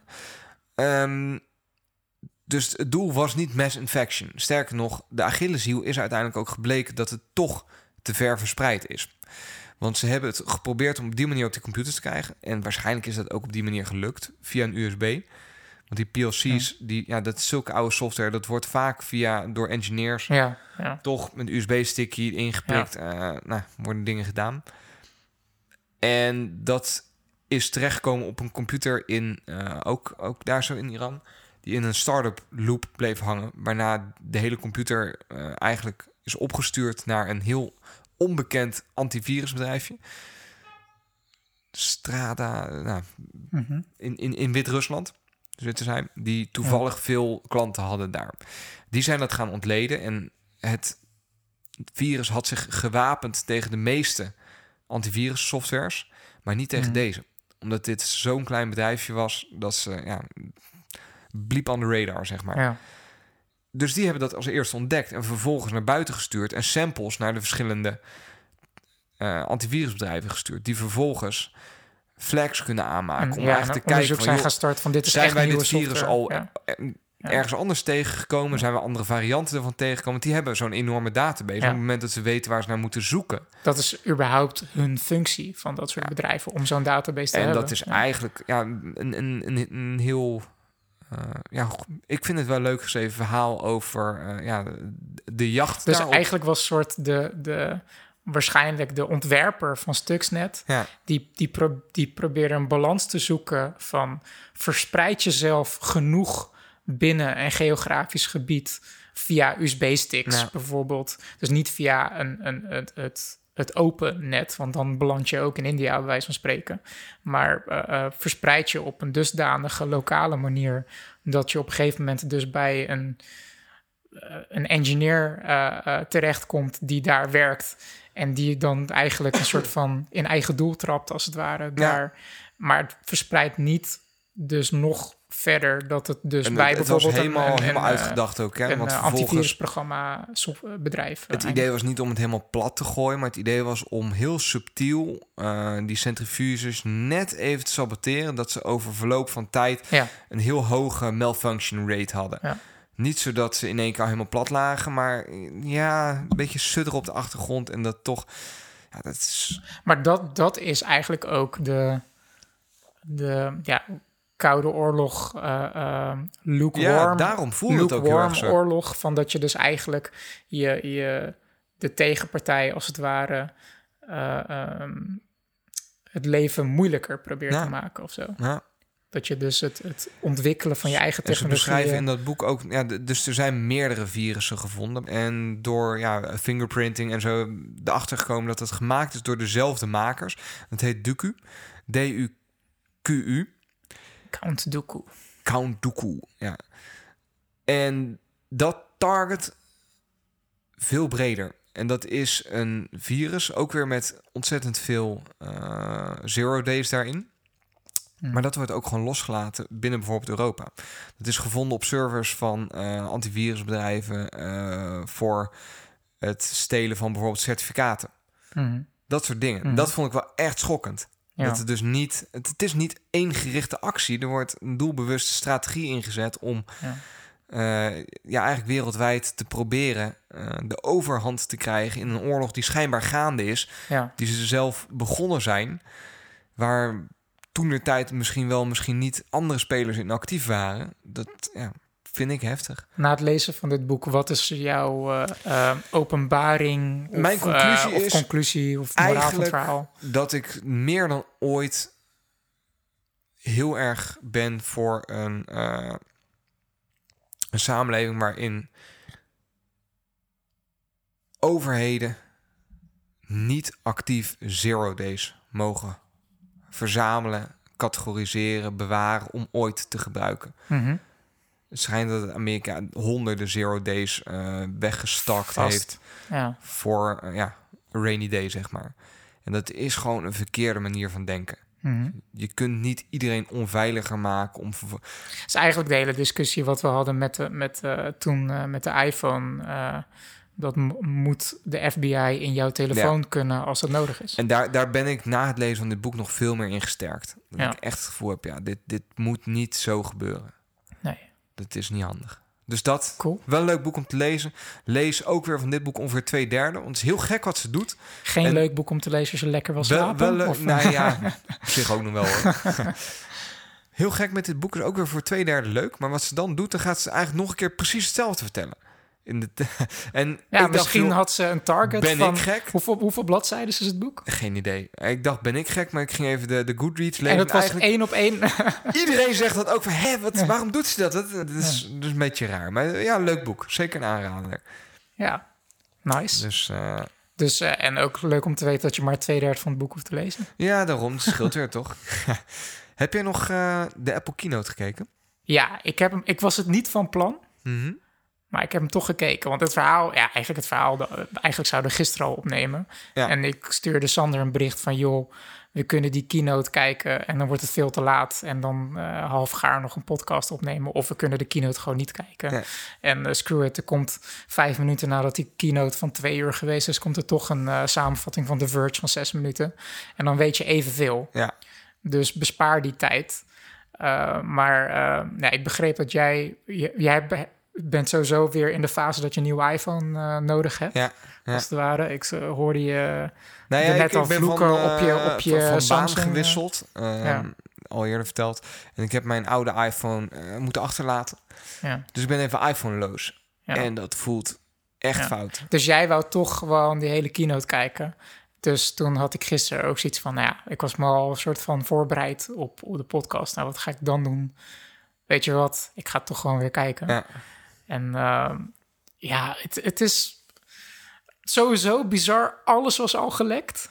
Dus het doel was niet mass infection. Sterker nog, de Achilleshiel is uiteindelijk ook gebleken dat het toch te ver verspreid is. Want ze hebben het geprobeerd om op die manier op die computers te krijgen. En waarschijnlijk is dat ook op die manier gelukt, via een USB. Want die PLC's, die, ja, dat is zulke oude software, dat wordt vaak via, door engineers ja, ja. toch met een USB-stickje ingeprikt. eh, nou, worden dingen gedaan. En dat is terechtgekomen op een computer in, eh, ook, ook daar zo in Iran, die in een start-up loop bleef hangen. Waarna de hele computer eh, eigenlijk is opgestuurd naar een heel onbekend antivirusbedrijfje. Strada, nou, Mhm. in, in, in Wit-Rusland, te zijn, die toevallig veel klanten hadden daar. Die zijn dat gaan ontleden en het virus had zich gewapend tegen de meeste antivirussoftwares, maar niet tegen Mhm. deze. Omdat dit zo'n klein bedrijfje was, dat ze ja, bliep aan de radar, zeg maar. ja. Dus die hebben dat als eerste ontdekt en vervolgens naar buiten gestuurd en samples naar de verschillende eh, antivirusbedrijven gestuurd, die vervolgens flags kunnen aanmaken om ja, eigenlijk te kijken van, zijn starten van dit is zijn wij dit virus software. al Ja. ergens anders tegengekomen? Zijn we andere varianten ervan tegengekomen? Want die hebben zo'n enorme database. Op het moment dat ze weten waar ze naar moeten zoeken. Dat is überhaupt hun functie van dat soort bedrijven om zo'n database te en hebben. dat is eigenlijk ja, een, een, een, een heel... eh, ja, ik vind het wel leuk geschreven verhaal over eh, ja, de, de jacht Dus daarop. eigenlijk was soort de, de, waarschijnlijk de ontwerper van Stuxnet... Ja, die, die, pro, die probeerde een balans te zoeken van... verspreid jezelf genoeg binnen een geografisch gebied... via USB-sticks Ja. bijvoorbeeld. Dus niet via een, een, het, het, het open net... want dan beland je ook in India, bij wijze van spreken. Maar eh, eh, verspreid je op een dusdanige lokale manier... dat je op een gegeven moment dus bij een eh, een engineer eh, terechtkomt die daar werkt. En die dan eigenlijk een soort van in eigen doel trapt, als het ware. Daar. Maar het verspreidt niet dus nog verder dat het dus en bij het, het was bijvoorbeeld helemaal, een, helemaal een, eh, uitgedacht ook. Hè? een Want eh, antivirusprogramma eh, bedrijf. Het idee was niet om het helemaal plat te gooien, maar het idee was om heel subtiel die centrifuges net even te saboteren, dat ze over verloop van tijd Ja, een heel hoge malfunction rate hadden. Ja. Niet zodat ze in één keer helemaal plat lagen, maar ja, een beetje sutter op de achtergrond en dat toch. Ja, dat is. maar dat, dat is eigenlijk ook de, de ja, Koude Oorlog, eh lukewarm. Ja, daarom voelde het ook heel erg zo. oorlog. Van dat je dus eigenlijk je, je, de tegenpartij, als het ware, ehm, het leven moeilijker probeert Ja. te maken of zo. Ja. Dat je dus het, het ontwikkelen van je eigen En ze technologie... beschrijven in dat boek ook, ja, dus er zijn meerdere virussen gevonden. En door ja, fingerprinting en zo erachter gekomen dat het gemaakt is door dezelfde makers. Dat heet Duku. D-U-Q-U. Count Dooku. Count Dooku, ja. En dat target veel breder. En dat is een virus, ook weer met ontzettend veel eh, zero days daarin. Hmm. Maar dat wordt ook gewoon losgelaten binnen bijvoorbeeld Europa. Dat is gevonden op servers van eh, antivirusbedrijven eh, voor het stelen van bijvoorbeeld certificaten. Mhm. Dat soort dingen. Mhm. Dat vond ik wel echt schokkend. Ja. Dat het dus niet, het, het is niet één gerichte actie. Er wordt een doelbewuste strategie ingezet om Ja. eh, ja, eigenlijk wereldwijd te proberen eh, de overhand te krijgen in een oorlog die schijnbaar gaande is, ja. die ze zelf begonnen zijn, waar toen de tijd misschien wel misschien niet andere spelers in actief waren. Dat ja, vind ik heftig. Na het lezen van dit boek, wat is jouw eh, eh, openbaring? Of, Mijn conclusie eh, of is conclusie of moraal van het verhaal? Dat ik meer dan ooit heel erg ben voor een, eh, een samenleving waarin overheden niet actief zero days mogen verzamelen, categoriseren, bewaren om ooit te gebruiken. Mhm. Het schijnt dat Amerika honderden zero days eh weggestakt Vast. heeft Ja. voor eh, ja, rainy day, zeg maar. En dat is gewoon een verkeerde manier van denken. Mhm. Je kunt niet iedereen onveiliger maken om. is eigenlijk de hele discussie wat we hadden met, de, met, eh, toen met de iPhone. dat moet de FBI in jouw telefoon kunnen als dat nodig is. En daar, daar ben ik na het lezen van dit boek nog veel meer in gesterkt. Dat Ja. ik echt het gevoel heb, ja, dit, dit moet niet zo gebeuren. Dat is niet handig. Dus dat, Cool. wel een leuk boek om te lezen. Lees ook weer van dit boek ongeveer twee derde. Want het is heel gek wat ze doet. Geen En- leuk boek om te lezen als je lekker wil Wel, slapen? wel of- Nou ja, op zich ook nog wel hoor. Heel gek met dit boek is ook weer voor twee derde leuk. Maar wat ze dan doet, dan gaat ze eigenlijk nog een keer precies hetzelfde vertellen. In de en ja, misschien had ze een target ben van... ik gek? Hoeveel, hoeveel bladzijden is het boek? Geen idee. Ik dacht, ben ik gek? Maar ik ging even de, de Goodreads lezen. En het was Eigenlijk, één op één. iedereen zegt dat ook van, hé, wat, waarom doet ze dat? Dat, dat is dus een beetje raar. Maar ja, leuk boek. Zeker een aanrader. ja, nice. Dus eh, Dus, eh, en ook leuk om te weten dat je maar twee derde van het boek hoeft te lezen. ja, daarom. Het scheelt weer, toch? Heb jij nog eh, de Apple Keynote gekeken? Ja, ik, heb hem, ik was het niet van plan. Mhm. Maar ik heb hem toch gekeken. Want het verhaal, ja, eigenlijk het verhaal, eigenlijk zouden we gisteren al opnemen. Ja. En ik stuurde Sander een bericht van, joh, we kunnen die keynote kijken en dan wordt het veel te laat. En dan eh half gaar nog een podcast opnemen. Of we kunnen de keynote gewoon niet kijken. Ja. En eh, screw it, er komt vijf minuten nadat die keynote van twee uur geweest is, komt er toch een eh, samenvatting van The Verge van zes minuten. En dan weet je evenveel. Ja. Dus bespaar die tijd. Uh, maar uh, nee, ik begreep dat jij... Jij be- bent sowieso weer in de fase dat je een nieuwe iPhone uh, nodig hebt. Ja, ja. Als het ware. Ik uh, hoorde je Nou er net al ben vloeken van, op je, eh, op je van, eh. gewisseld. ehm, ja. Al eerder verteld. En ik heb mijn oude iPhone eh, moeten achterlaten. Ja. Dus ik ben even iPhone-loos. Ja. En dat voelt echt Ja. fout. Dus jij wou toch gewoon die hele keynote kijken. Dus toen had ik gisteren ook zoiets van... Nou ja, ik was me al een soort van voorbereid op, op de podcast. Nou, wat ga ik dan doen? Weet je wat? Ik ga toch gewoon weer kijken. Ja. En uh, ja, het, het is sowieso bizar. Alles was al gelekt.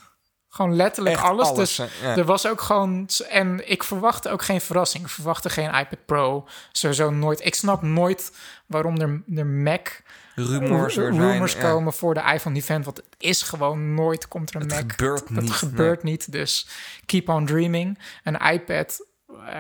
Gewoon letterlijk Echt alles. alles, dus? Ja. er was ook gewoon... En ik verwachtte ook geen verrassing. Ik verwachtte geen iPad Pro. Sowieso nooit. Ik snap nooit waarom er, er Mac... Rumors, zijn, rumors ja. komen voor de iPhone event. Want het is gewoon nooit komt er een Het Mac. gebeurt dat niet, gebeurt niet. Dus keep on dreaming. Een iPad, eh,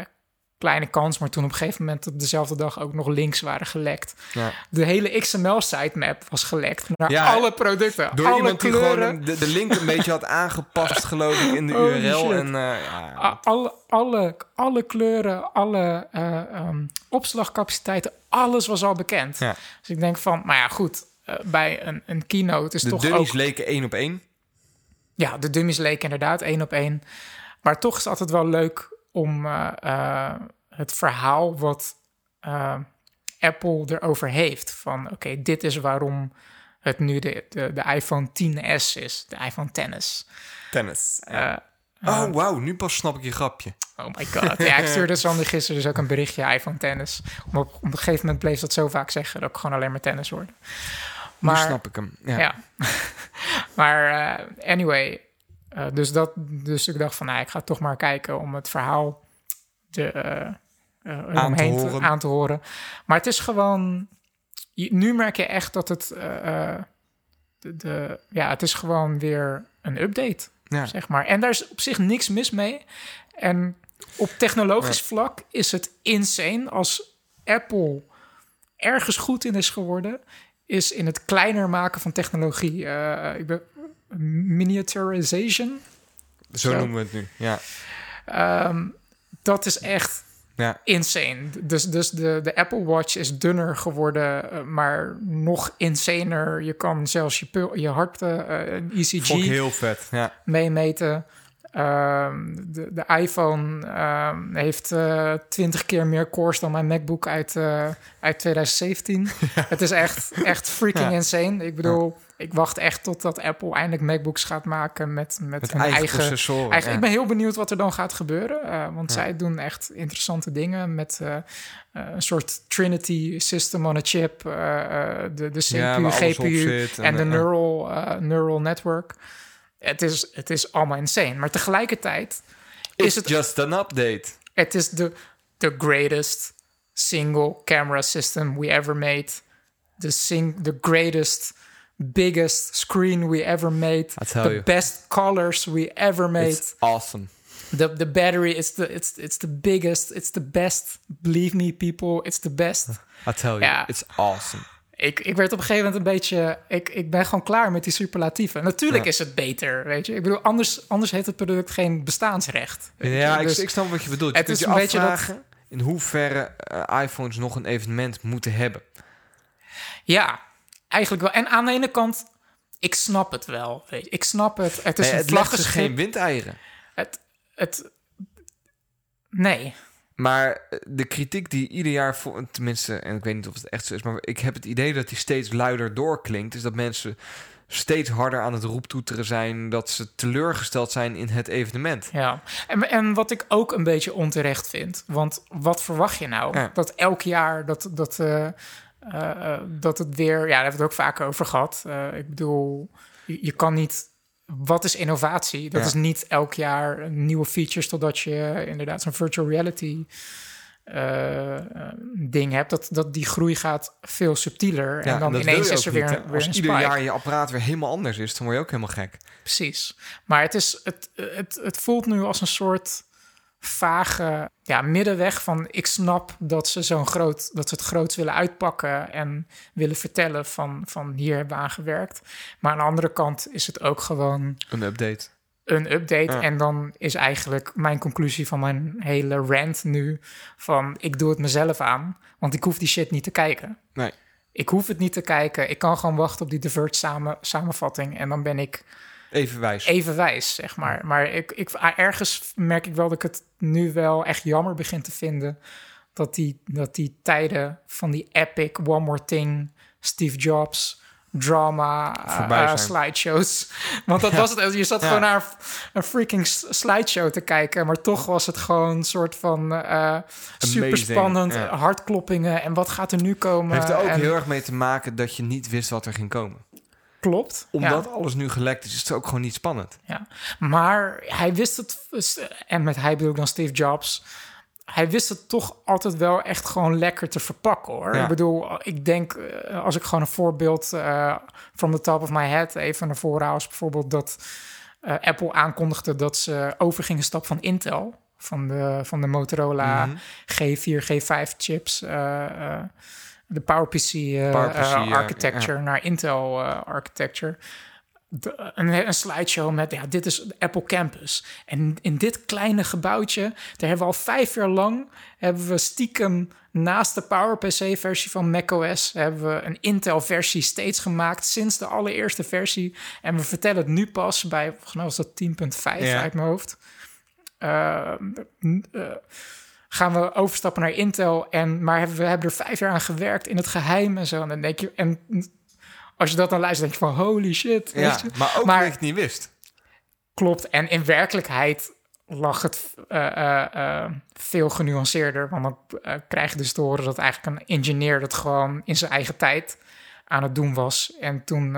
kleine kans. Maar toen op een gegeven moment op dezelfde dag ook nog links waren gelekt. Ja. De hele XML-sitemap was gelekt naar Ja, alle producten. Door alle iemand die kleuren. gewoon de, de link een beetje had aangepast, geloof ik, in de URL. shit. En, eh, ja, alle, alle, alle kleuren, alle eh, ehm, opslagcapaciteiten, alles was al bekend. Dus ik denk van, maar ja, goed, eh, bij een, een keynote is de toch dummies ook... leken één op één. Ja, de dummies leken inderdaad één op één. Maar toch is het altijd wel leuk om eh, eh, het verhaal wat eh, Apple erover heeft. Van oké, dit is waarom het nu de, de, de iPhone 10s is. De iPhone. Tennis. Eh, Oh, wauw, nu pas snap ik je grapje. Oh my god. Ja, ik stuurde Sander gisteren dus ook een berichtje iPhone tennis. Om op, op een gegeven moment bleef dat zo vaak zeggen dat ik gewoon alleen maar tennis hoorde. nu Maar, snap ik hem. Ja. ja. maar anyway, eh, dus, dat, dus ik dacht van, nou, ik ga toch maar kijken om het verhaal de, eh, eh, Aan te horen. aan te horen. Maar het is gewoon, nu merk je echt dat het, de, de, ja, het is gewoon weer een update Ja. zeg maar. En daar is op zich niks mis mee. En op technologisch vlak is het insane als Apple ergens goed in is geworden, is in het kleiner maken van technologie. Ik ben miniaturization. Zo, Zo. noemen we het nu. Ja. Ehm, dat is echt Ja. insane. Dus, dus de, de Apple Watch is dunner geworden, eh, maar nog insaner. Je kan zelfs je, je hart, eh, een ECG heel vet. Ja. meemeten. Ehm, de, de iPhone ehm, heeft eh, twintig keer meer cores dan mijn MacBook uit, eh, uit 2017. Het is echt, echt freaking Ja. insane. Ik bedoel, ik wacht echt totdat Apple eindelijk MacBooks gaat maken met, met, Met hun eigen, eigen... processoren. eigen ja. Ik ben heel benieuwd wat er dan gaat gebeuren. eh, want Ja. zij doen echt interessante dingen met eh, eh, een soort Trinity system on a chip. de, de CPU, Ja, GPU en de neural, neural network. Het is, het is allemaal insane. Maar tegelijkertijd is het, just an update. het is de the greatest single camera system we ever made. The, sing, the greatest, biggest screen we ever made. I tell The you. best colors we ever made. It's awesome. The, the battery is the, it's, it's the biggest. It's the best. Believe me, people. It's the best. I tell you. Ja. It's awesome. Ik, ik werd op een gegeven moment een beetje... Ik, ik ben gewoon klaar met die superlatieven. Natuurlijk Ja. is het beter, weet je. Ik bedoel, anders, anders heeft het product geen bestaansrecht. Ja, ik, Dus ik snap wat je bedoelt. Je het kunt is je een beetje dat- afvragen in hoeverre eh, iPhones nog een evenement moeten hebben. Ja, eigenlijk wel. En aan de ene kant, ik snap het wel. Weet je. Ik snap het. Het is Nee, een het vlaggenschip. geen windeieren. Het, het, nee. Maar eh, de kritiek die ieder jaar, voor, tenminste, en ik weet niet of het echt zo is, maar ik heb het idee dat die steeds luider doorklinkt, is dat mensen steeds harder aan het roeptoeteren zijn dat ze teleurgesteld zijn in het evenement. Ja, en, en wat ik ook een beetje onterecht vind. Want wat verwacht je nou? Ja. Dat elk jaar dat, dat, eh, eh, eh, dat het weer... Ja, daar hebben we het ook vaker over gehad. Eh, ik bedoel, je, je kan niet... Wat is innovatie? Dat Ja. is niet elk jaar nieuwe features... totdat je inderdaad zo'n virtual reality... ding hebt, dat, dat die groei gaat veel subtieler. en dan ineens is er weer, niet, weer Als een ieder spike. jaar je apparaat weer helemaal anders is, dan word je ook helemaal gek. Precies. Maar het, is, het, het, het voelt nu als een soort vage ja, middenweg van... ik snap dat ze zo'n groot, dat ze het groots willen uitpakken... en willen vertellen van, van hier hebben we aan gewerkt. Maar aan de andere kant is het ook gewoon Een update. een update. Ja. En dan is eigenlijk mijn conclusie van mijn hele rant nu... van ik doe het mezelf aan, want ik hoef die shit niet te kijken. Nee. Ik hoef het niet te kijken. Ik kan gewoon wachten op die Diverge samen, samenvatting... en dan ben ik Even wijs. even wijs, zeg maar. Maar ik, ik, ergens merk ik wel dat ik het nu wel echt jammer begin te vinden... dat die, dat die tijden van die epic One More Thing, Steve Jobs... drama, eh, zijn. slideshows. Want dat was het. Je zat Ja. gewoon naar een freaking slideshow te kijken... maar toch was het gewoon een soort van uh, superspannend... ja. hartkloppingen en wat gaat er nu komen? heeft er ook en, heel erg mee te maken dat je niet wist wat er ging komen. Klopt. ja. Omdat alles nu gelekt is, is het ook gewoon niet spannend. Ja, maar hij wist het, en met hij bedoel ik dan Steve Jobs. Hij wist het toch altijd wel echt gewoon lekker te verpakken hoor. Ja. Ik bedoel, ik denk eh, als ik gewoon een voorbeeld uh, from the top of my head even naar voren haal, bijvoorbeeld dat uh, Apple aankondigde dat ze over gingen stappen van Intel, van de, van de Motorola Mhm. G4, G5 chips. uh, de PowerPC, uh, PowerPC, ja, architecture naar Intel uh, architecture. De, een, een, slideshow met, ja, dit is Apple Campus. En in dit kleine gebouwtje, daar hebben we al vijf jaar lang, hebben we stiekem naast de PowerPC-versie van macOS, hebben we een Intel-versie steeds gemaakt sinds de allereerste versie. En we vertellen het nu pas bij, volgens mij was dat 10.5 Ja. uit mijn hoofd. Uh, uh, gaan we overstappen naar Intel. En, maar we hebben er vijf jaar aan gewerkt in het geheim en zo. En dan denk je, en als je dat dan luistert, denk je van holy shit. Ja, weet je? maar ook Maar- dat ik het niet wist. Klopt. En in werkelijkheid lag het eh, eh, eh, veel genuanceerder. Want dan krijg je dus te horen dat eigenlijk een engineer dat gewoon in zijn eigen tijd aan het doen was. En toen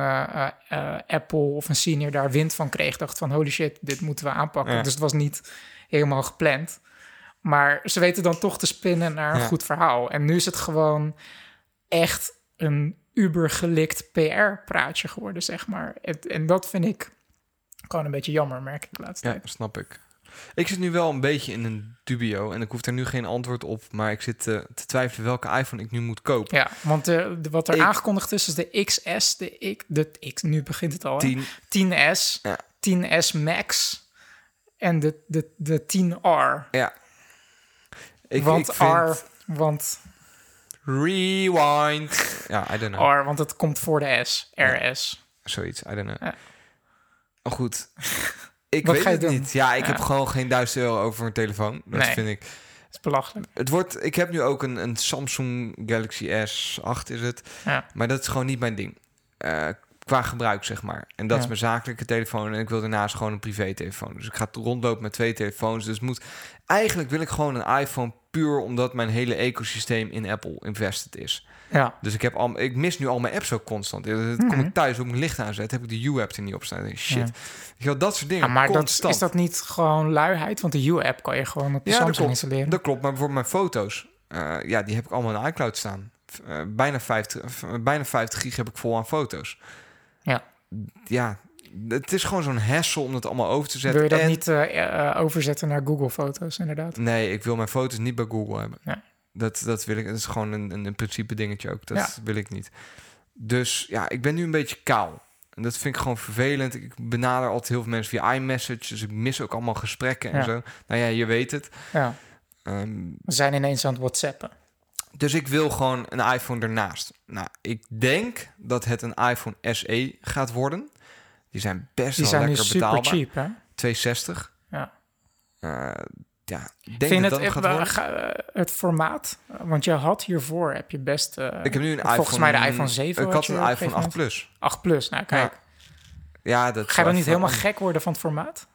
Apple of een senior daar wind van kreeg, dacht van holy shit, dit moeten we aanpakken. Ja. Dus het was niet helemaal gepland. Maar ze weten dan toch te spinnen naar een Ja. goed verhaal. En nu is het gewoon echt een ubergelikt PR-praatje geworden, zeg maar. En, en dat vind ik gewoon een beetje jammer, merk ik de laatste Ja, snap ik. Ik zit nu wel een beetje in een dubio en ik hoef er nu geen antwoord op, maar ik zit eh, te twijfelen welke iPhone ik nu moet kopen. Ja, want de, de- wat er Ik- aangekondigd is, is de XS, de, ik, de X, nu begint het al, hè? 10. 10S, Ja. 10S Max en de, de, de 10R. Ja. Ik, want ik vind R, want Rewind. Ja, I don't know. R, want het komt voor de S, RS. Zoiets, I don't know. Ja. Oh, goed. Ik Wat weet ga je het doen? niet. Ja, ik Ja. heb gewoon geen duizend euro over een telefoon. Dat Nee. vind ik. Het is belachelijk. Het wordt, ik heb nu ook een, een Samsung Galaxy S8 is het. Ja. Maar dat is gewoon niet mijn ding. Eh, qua gebruik, zeg maar. En dat Ja. is mijn zakelijke telefoon. En ik wil daarnaast gewoon een privé-telefoon. Dus ik ga rondlopen met twee telefoons. Dus moet... Eigenlijk wil ik gewoon een iPhone puur omdat mijn hele ecosysteem in Apple invested is. Ja. Dus ik, heb al, ik mis nu al mijn apps ook constant. Dan kom Mhm. ik thuis, ook mijn licht aanzet, heb ik de U-app er niet op staan. Shit. Ja. Dat soort dingen. Ja, maar dat, is dat niet gewoon luiheid? Want de U-app kan je gewoon op de Ja, dat Samsung klopt. installeren. Dat klopt, maar bijvoorbeeld mijn foto's, eh, ja, die heb ik allemaal in iCloud staan. Eh, bijna, 50, eh, bijna 50 gig heb ik vol aan foto's. Ja. Ja, het is gewoon zo'n hassle om het allemaal over te zetten. Wil je dat En- niet eh, eh, overzetten naar Google Foto's, inderdaad? Nee, ik wil mijn foto's niet bij Google hebben. Ja. Dat, dat wil ik. Dat is gewoon een, een, principe dingetje ook. Dat Ja. wil ik niet. Dus ja, ik ben nu een beetje kaal. En dat vind ik gewoon vervelend. Ik benader altijd heel veel mensen via iMessage. Dus ik mis ook allemaal gesprekken en Ja. zo. Nou ja, je weet het. Ja. Ehm, We zijn ineens aan het whatsappen. dus ik wil gewoon een iPhone ernaast. Nou, ik denk dat het een iPhone SE gaat worden. Die zijn best Die wel zijn lekker super betaalbaar. cheap, hè? 260. Ja. Eh, ja, ik Vind denk dat het, dat gaat eh, ga- het formaat? Want je had hiervoor, heb je best... eh, Ik heb nu een volgens iPhone... mij de iPhone 7 Ik had een iPhone gegeven 8 Plus. 8 Plus, nou kijk. Ja, dat Ga je dan niet helemaal gek? worden van het formaat?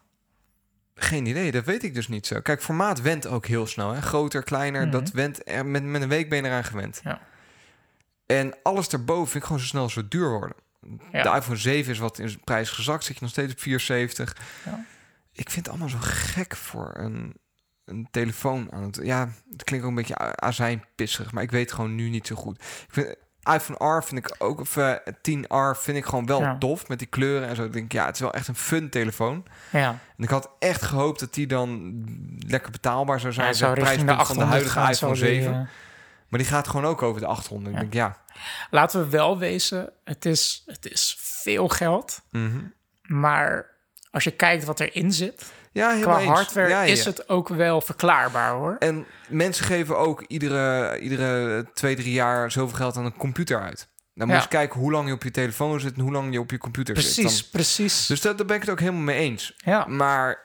Geen idee, dat weet ik dus niet zo. Kijk, formaat went ook heel snel. Hè? Groter, kleiner, Mhm. dat went er, met, met een week ben je eraan gewend. Ja. En alles daarboven vind ik gewoon zo snel zo duur worden. Ja. De iPhone 7 is wat in prijs gezakt, zit je nog steeds op 74. Ja. Ik vind het allemaal zo gek voor een, een telefoon aan het... Ja, het klinkt ook een beetje azijnpissig, maar ik weet gewoon nu niet zo goed. Ik vind, iPhone R vind ik ook, of eh, 10R vind ik gewoon wel Ja. tof met die kleuren en zo. Ik denk, ja, het is wel echt een fun telefoon. Ja, En ik had echt gehoopt dat die dan lekker betaalbaar zou zijn. ja zo richting de van 800 de huidige iPhone zo die, 7. eh, Maar die gaat gewoon ook over de 800. Ja. Ik denk, ja. Laten we wel wezen, het is, het is veel geld. mhm. Maar als je kijkt wat erin zit, Ja, qua eens. hardware Ja, ja, is het ook wel verklaarbaar hoor. En mensen geven ook iedere, iedere twee, drie jaar zoveel geld aan een computer uit. Dan moet je kijken hoe lang je op je telefoon zit en hoe lang je op je computer zit. Precies, precies. dus dat, daar ben ik het ook helemaal mee eens. ja. Maar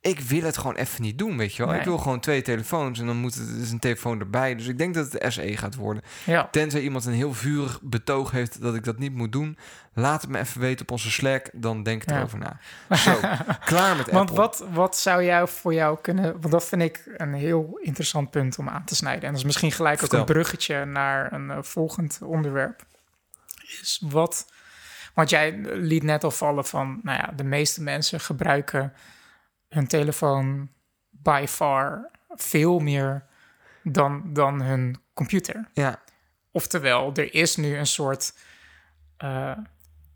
ik wil het gewoon even niet doen, weet je wel. Nee. Ik wil gewoon twee telefoons en dan moet het dus een telefoon erbij. Dus ik denk dat het de SE gaat worden. ja. Tenzij iemand een heel vurig betoog heeft dat ik dat niet moet doen. Laat het me even weten op onze Slack. Dan denk ik Ja. erover na. Zo, klaar met Want Apple. wat, wat zou jou voor jou kunnen... Want dat vind ik een heel interessant punt om aan te snijden. En dat is misschien gelijk Vertel. ook een bruggetje naar een eh, volgend onderwerp. Is wat... Want jij liet net al vallen van... Nou ja, de meeste mensen gebruiken hun telefoon by far veel meer dan, dan hun computer. Ja, Oftewel, er is nu een soort. eh,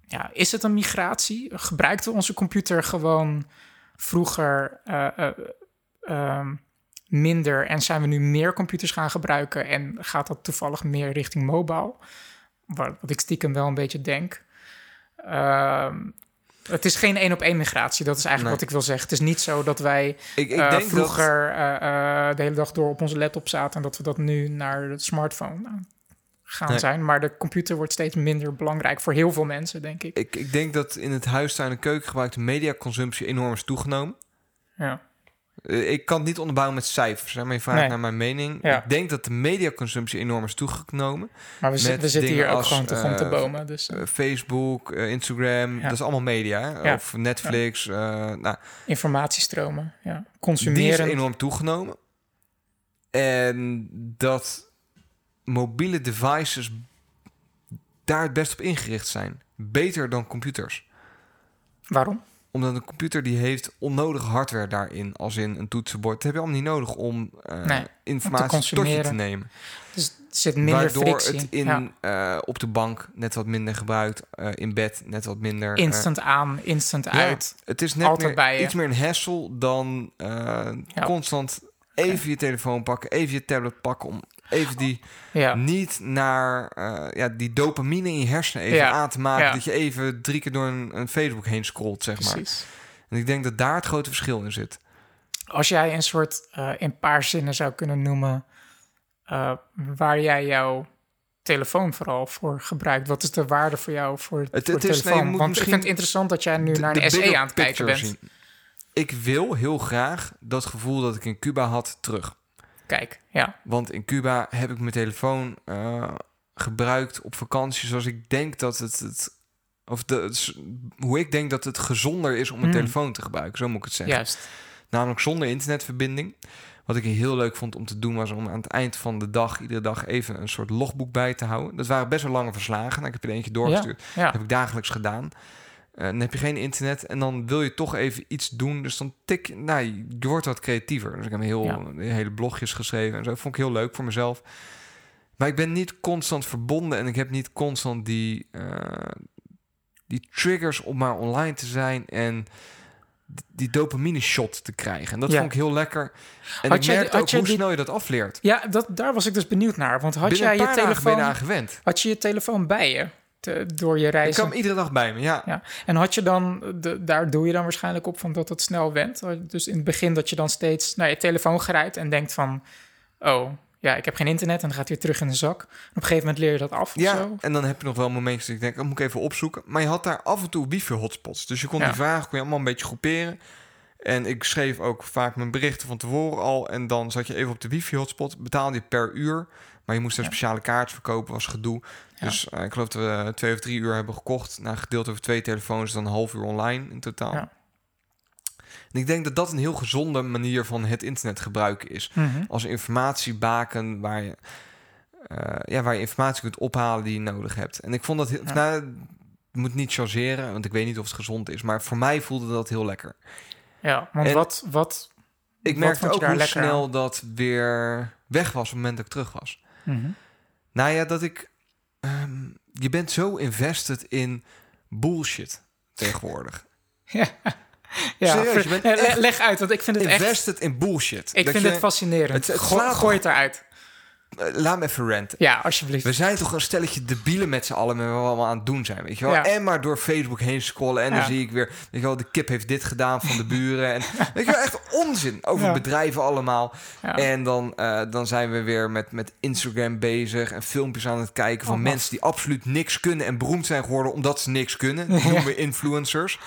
ja, is het een migratie? Gebruikten we onze computer gewoon vroeger eh, eh, ehm, minder en zijn we nu meer computers gaan gebruiken en gaat dat toevallig meer richting mobile? Wat, ik stiekem wel een beetje denk. Ehm, het is geen één op één migratie, dat is eigenlijk Nee. wat ik wil zeggen. Het is niet zo dat wij ik, ik eh, denk vroeger eh, eh, de hele dag door op onze laptop zaten en dat we dat nu naar de smartphone aan gaan Nee. zijn. Maar de computer wordt steeds minder belangrijk voor heel veel mensen, denk ik. Ik, ik denk dat in het huistuin en keuken gebruikte mediaconsumptie enorm is toegenomen. Ja, Ik kan het niet onderbouwen met cijfers, hè, maar je vraagt Nee. naar mijn mening. Ja. Ik denk dat de mediaconsumptie enorm is toegenomen. maar we, zitten hier ook als, gewoon te grond te eh, bomen. Dus eh, Eh, Facebook, eh, Instagram, Ja. dat is allemaal media. Ja. Of Netflix. eh, nou, informatiestromen, ja. die is Consumeren. enorm toegenomen. En dat mobiele devices daar het best op ingericht zijn. Beter dan computers. Waarom? Omdat een computer die heeft onnodige hardware daarin. Als in een toetsenbord. Dat heb je allemaal niet nodig om eh, Nee, informatie tot je te nemen. Dus zit minder Waardoor frictie. het in, ja. eh, op de bank net wat minder gebruikt. eh, in bed net wat minder. Instant aan, instant ja, uit. Het is net meer, bij iets meer een hassle dan Ja. constant even je telefoon pakken, even je tablet pakken om even die Ja, niet naar eh, ja, die dopamine in je hersenen even Ja. aan te maken. Dat je even drie keer door een, een Facebook heen scrolt, zeg maar. precies. En ik denk dat daar het grote verschil in zit. Als jij een soort eh, in paar zinnen zou kunnen noemen eh, waar jij jouw telefoon vooral voor gebruikt, wat is de waarde voor jou voor, Het- voor het de is- nee, telefoon? Want ik vind het interessant dat jij nu De- naar de een SE aan het kijken bent. zien. ik wil heel graag dat gevoel dat ik in Cuba had terug. Kijk, ja. Want in Cuba heb ik mijn telefoon uh, gebruikt op vakantie zoals ik denk dat het, het of de, hoe ik denk dat het gezonder is om een Mm. telefoon te gebruiken, zo moet ik het zeggen. Juist. Namelijk zonder internetverbinding. Wat ik heel leuk vond om te doen was om aan het eind van de dag, iedere dag even een soort logboek bij te houden. Dat waren best wel lange verslagen. Ik heb er eentje doorgestuurd. Ja, Dat heb ik dagelijks gedaan. Eh, dan heb je geen internet en dan wil je toch even iets doen. Dus dan tik nou, je wordt wat creatiever. Dus ik heb heel, Ja. hele blogjes geschreven en zo. Vond ik heel leuk voor mezelf. Maar ik ben niet constant verbonden en ik heb niet constant die, eh, die triggers om maar online te zijn en die dopamine shot te krijgen. En dat Ja. vond ik heel lekker. En Had ik jij- merkte ook hoe die- snel je dat afleert. Ja, dat, daar was ik dus benieuwd naar. Want had Binnen jij een je dagen ben je telefoon, eraan gewend. had je je telefoon bij je te- door je Ik reizen? kwam iedere dag bij me, ja. Ja, en had je dan, de, daar doe je dan waarschijnlijk op van dat het snel went. Dus in het begin dat je dan steeds naar je telefoon grijpt en denkt van, oh ja, ik heb geen internet en dan gaat hij weer terug in de zak. En op een gegeven moment leer je dat af. Ja, zo. en dan heb je nog wel momentjes dat ik denk, dat moet ik even opzoeken. Maar je had daar af en toe wifi-hotspots. Dus je kon Ja. die vragen kon je allemaal een beetje groeperen. En ik schreef ook vaak mijn berichten van tevoren al. En dan zat je even op de wifi-hotspot. Betaalde je per uur. Maar je moest een speciale kaart verkopen, was gedoe. Dus eh, ik geloof dat we twee of drie uur hebben gekocht. Nou, gedeeld over twee telefoons, dan een half uur online in totaal. Ja. En ik denk dat dat een heel gezonde manier van het internet gebruiken is Mhm. als informatiebaken waar je, eh, ja, waar je informatie kunt ophalen die je nodig hebt. En ik vond dat heel, Ja. nou, moet niet chargeren, want ik weet niet of het gezond is, maar voor mij voelde dat heel lekker. Ja, want En- wat, wat, Ik merkte ook hoe lekker snel dat weer weg was op het moment dat ik terug was. Mhm. Nou ja, dat ik, ehm, je bent zo invested in bullshit tegenwoordig. ja, ja Serieus, ver- leg uit, want ik vind het echt, Invested in bullshit. ik vind je- het fascinerend. het- het Go- gooi het eruit. Eh, laat me even ranten. Ja, alsjeblieft. We zijn toch een stelletje debielen met z'n allen met wat we allemaal aan het doen zijn, weet je wel? Ja. En maar door Facebook heen scrollen en dan zie ik weer, weet je wel, de kip heeft dit gedaan van de buren. En weet je wel, echt onzin over Ja. bedrijven allemaal. En dan, eh, dan zijn we weer met, met Instagram bezig en filmpjes aan het kijken van Oh, mensen die absoluut niks kunnen en beroemd zijn geworden omdat ze niks kunnen. Die noemen we influencers.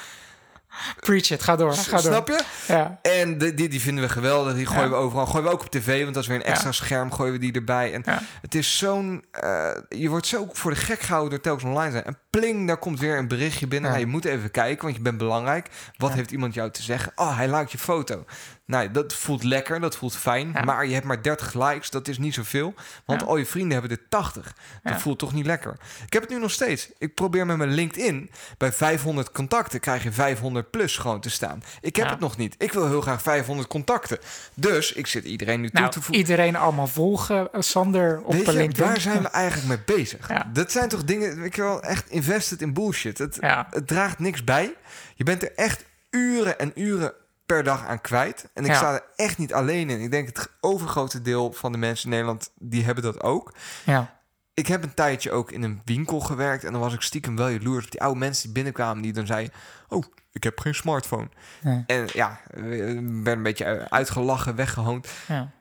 Preach it, ga door, ga door. Snap je? Ja, En de, die, die vinden we geweldig. Die gooien Ja. we overal. Gooien we ook op tv, want dat is weer een extra Ja. scherm. Gooien we die erbij. En het is zo'n... eh, je wordt zo voor de gek gehouden door telkens online zijn. En pling, daar komt weer een berichtje binnen. Nou, je moet even kijken, want je bent belangrijk. Wat heeft iemand jou te zeggen? Oh, hij liked je foto. Nou, dat voelt lekker, dat voelt fijn. Ja. Maar je hebt maar 30 likes, dat is niet zoveel. Want Ja. al je vrienden hebben er 80. Dat Ja. voelt toch niet lekker. Ik heb het nu nog steeds. Ik probeer met mijn LinkedIn... bij 500 contacten krijg je 500 plus gewoon te staan. Ik heb het nog niet. Ik wil heel graag 500 contacten. Dus ik zit iedereen nu toe nou, te voegen. iedereen allemaal volgen. eh, Sander op Weet je, LinkedIn. waar zijn we eigenlijk mee bezig? Dat zijn toch dingen, je wel, echt invested in bullshit. Het, het draagt niks bij. Je bent er echt uren en uren per dag aan kwijt. En ik Ja. sta er echt niet alleen in. Ik denk het overgrote deel van de mensen in Nederland, die hebben dat ook. Ja, Ik heb een tijdje ook in een winkel gewerkt. En dan was ik stiekem wel jaloers op die oude mensen die binnenkwamen. Die dan zeiden, oh, ik heb geen smartphone. En ja, ik ben een beetje uitgelachen, weggehoond. ja.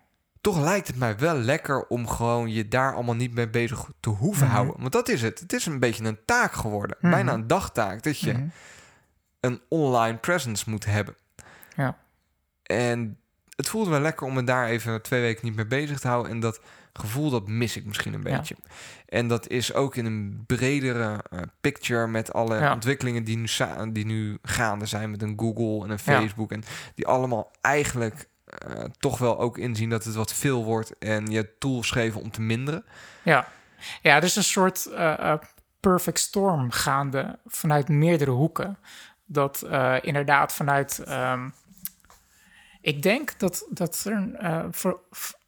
Toch lijkt het mij wel lekker om gewoon je daar allemaal niet mee bezig te hoeven Mhm. houden. Want dat is het. Het is een beetje een taak geworden. Mhm. Bijna een dagtaak. Dat je Mhm. een online presence moet hebben. Ja. En het voelde wel lekker om me daar even twee weken niet mee bezig te houden. En dat gevoel, dat mis ik misschien een Ja. beetje. En dat is ook in een bredere eh, picture met alle Ja. ontwikkelingen die nu, die nu gaande zijn met een Google en een Ja. Facebook. En die allemaal eigenlijk eh, toch wel ook inzien dat het wat veel wordt. En je tools geven om te minderen. Ja, ja er is een soort eh, perfect storm gaande vanuit meerdere hoeken. Dat inderdaad vanuit. ehm, ik denk dat, dat er. eh, voor,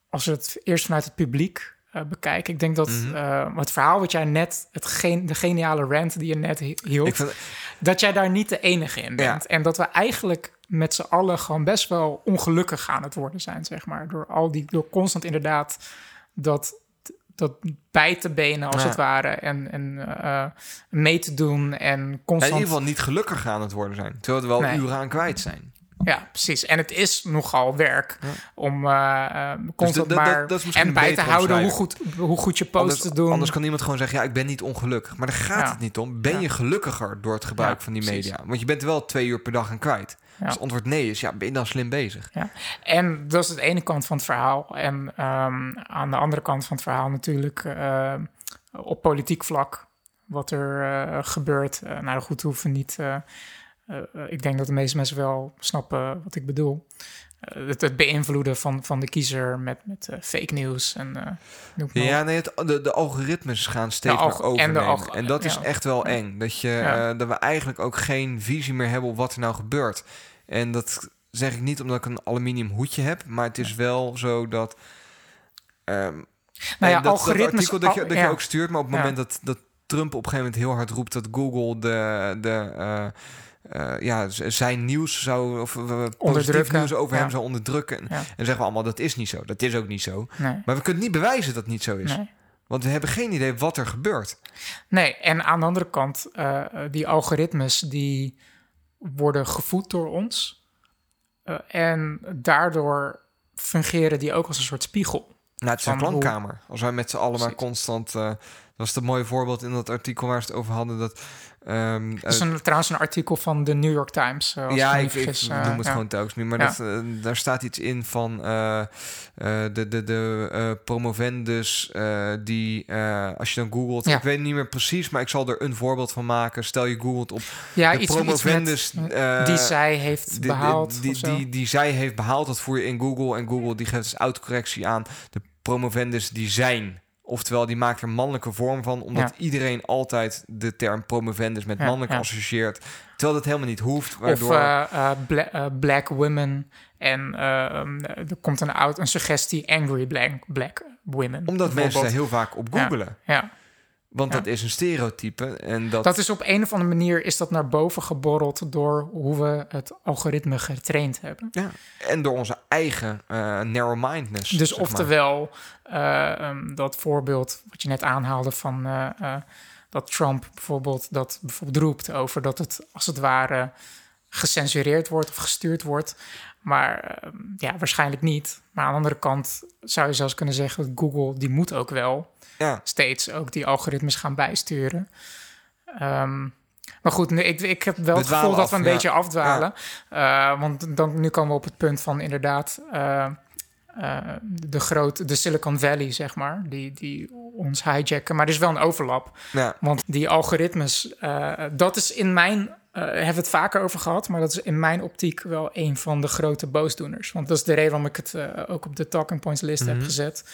als we het eerst vanuit het publiek eh, bekijken. Ik denk dat eh, het verhaal wat jij net. Het de geniale rant die je net hi- hield. Vind, dat jij daar niet de enige in bent. En dat we eigenlijk met z'n allen gewoon best wel ongelukkig aan het worden zijn, zeg maar. Door al die, door constant inderdaad dat, dat bij te benen als Ja. het ware. En, en mee te doen en in constant... ieder geval niet gelukkig aan het worden zijn. Terwijl er wel Nee. uren aan kwijt zijn. Ja, precies. En het is nogal werk om uh, constant dat- maar dat en bij te houden hoe goed, hoe goed je post Anders, te doen. anders kan iemand gewoon zeggen, ja, ik ben niet ongelukkig. Maar daar gaat Ja. het niet om. Ben Ja. je gelukkiger door het gebruik van die precies. media? Want je bent wel twee uur per dag aan kwijt. Als het antwoord nee is, ja, ben je dan slim bezig? Ja. En dat is de ene kant van het verhaal. En ehm, aan de andere kant van het verhaal natuurlijk eh, op politiek vlak wat er eh, gebeurt. Nou goed, hoeven niet. Eh, eh, ik denk dat de meeste mensen wel snappen wat ik bedoel. Eh, het, het beïnvloeden van, van de kiezer met, met fake news en. Ja, nee, het, de, de algoritmes gaan steeds alg- meer overnemen. En, dat is ja. echt wel eng. Dat, je, dat we eigenlijk ook geen visie meer hebben op wat er nou gebeurt. En dat zeg ik niet omdat ik een aluminium hoedje heb. Maar het is wel zo dat... ehm, Nou ja, dat, algoritmes- dat artikel dat je, dat ja. je ook stuurt, maar op het Ja. moment dat, dat Trump op een gegeven moment heel hard roept dat Google de, de uh, uh, ja, zijn nieuws zou, of uh, positief nieuws over hem zou onderdrukken. En, Ja. en zeggen we allemaal dat is niet zo. Dat is ook niet zo. Nee, Maar we kunnen niet bewijzen dat het niet zo is. nee. Want we hebben geen idee wat er gebeurt. Nee, en aan de andere kant, eh, die algoritmes die worden gevoed door ons. Eh, en daardoor fungeren die ook als een soort spiegel. Nou, het is een klankkamer. Als wij met z'n allen maar constant... eh, dat was het mooie voorbeeld in dat artikel waar ze het over hadden. Dat, Dat is een, trouwens een artikel van de New York Times. eh, als ja, ik, ik vergis, noem eh, het gewoon telkens nu. Maar Ja. dat, eh, daar staat iets in van eh, eh, de, de, de eh, promovendus eh, die, eh, als je dan googelt... Ja. Ik weet niet meer precies, maar ik zal er een voorbeeld van maken. Stel je googelt op Ja, de iets, iets promovendus... met, eh, die zij heeft behaald. Die, die, die, zij heeft behaald, dat voer je in Google. En Google die geeft dus autocorrectie aan de promovendus die zijn. Oftewel, die maakt er mannelijke vorm van, omdat Ja. iedereen altijd de term promovendus met mannelijk ja. associeert. Terwijl dat helemaal niet hoeft. Of Waardoor, eh, eh, bla- eh, black women. En um, er komt een, out, een suggestie angry black, black women. omdat mensen daar heel vaak op googelen. Ja, Want Ja. dat is een stereotype. En dat, dat is op een of andere manier is dat naar boven geborreld door hoe we het algoritme getraind hebben. ja. En door onze eigen eh narrow-mindedness. Dus oftewel, eh, um, dat voorbeeld wat je net aanhaalde van eh, dat Trump bijvoorbeeld dat bijvoorbeeld roept over dat het als het ware gecensureerd wordt of gestuurd wordt. Maar eh, ja, waarschijnlijk niet. Maar aan de andere kant zou je zelfs kunnen zeggen dat Google die moet ook wel Ja. steeds ook die algoritmes gaan bijsturen. Ehm, maar goed, nu, ik, ik heb wel We het gevoel dat we een ja. beetje afdwalen. Eh, want dan, nu komen we op het punt van inderdaad eh, eh, de grote, de Silicon Valley, zeg maar, die, die ons hijacken. Maar er is wel een overlap. Ja. Want die algoritmes, dat is in mijn, eh hebben we het vaker over gehad, maar dat is in mijn optiek wel een van de grote boosdoeners. Want dat is de reden waarom ik het ook op de talking points list heb Mhm. gezet.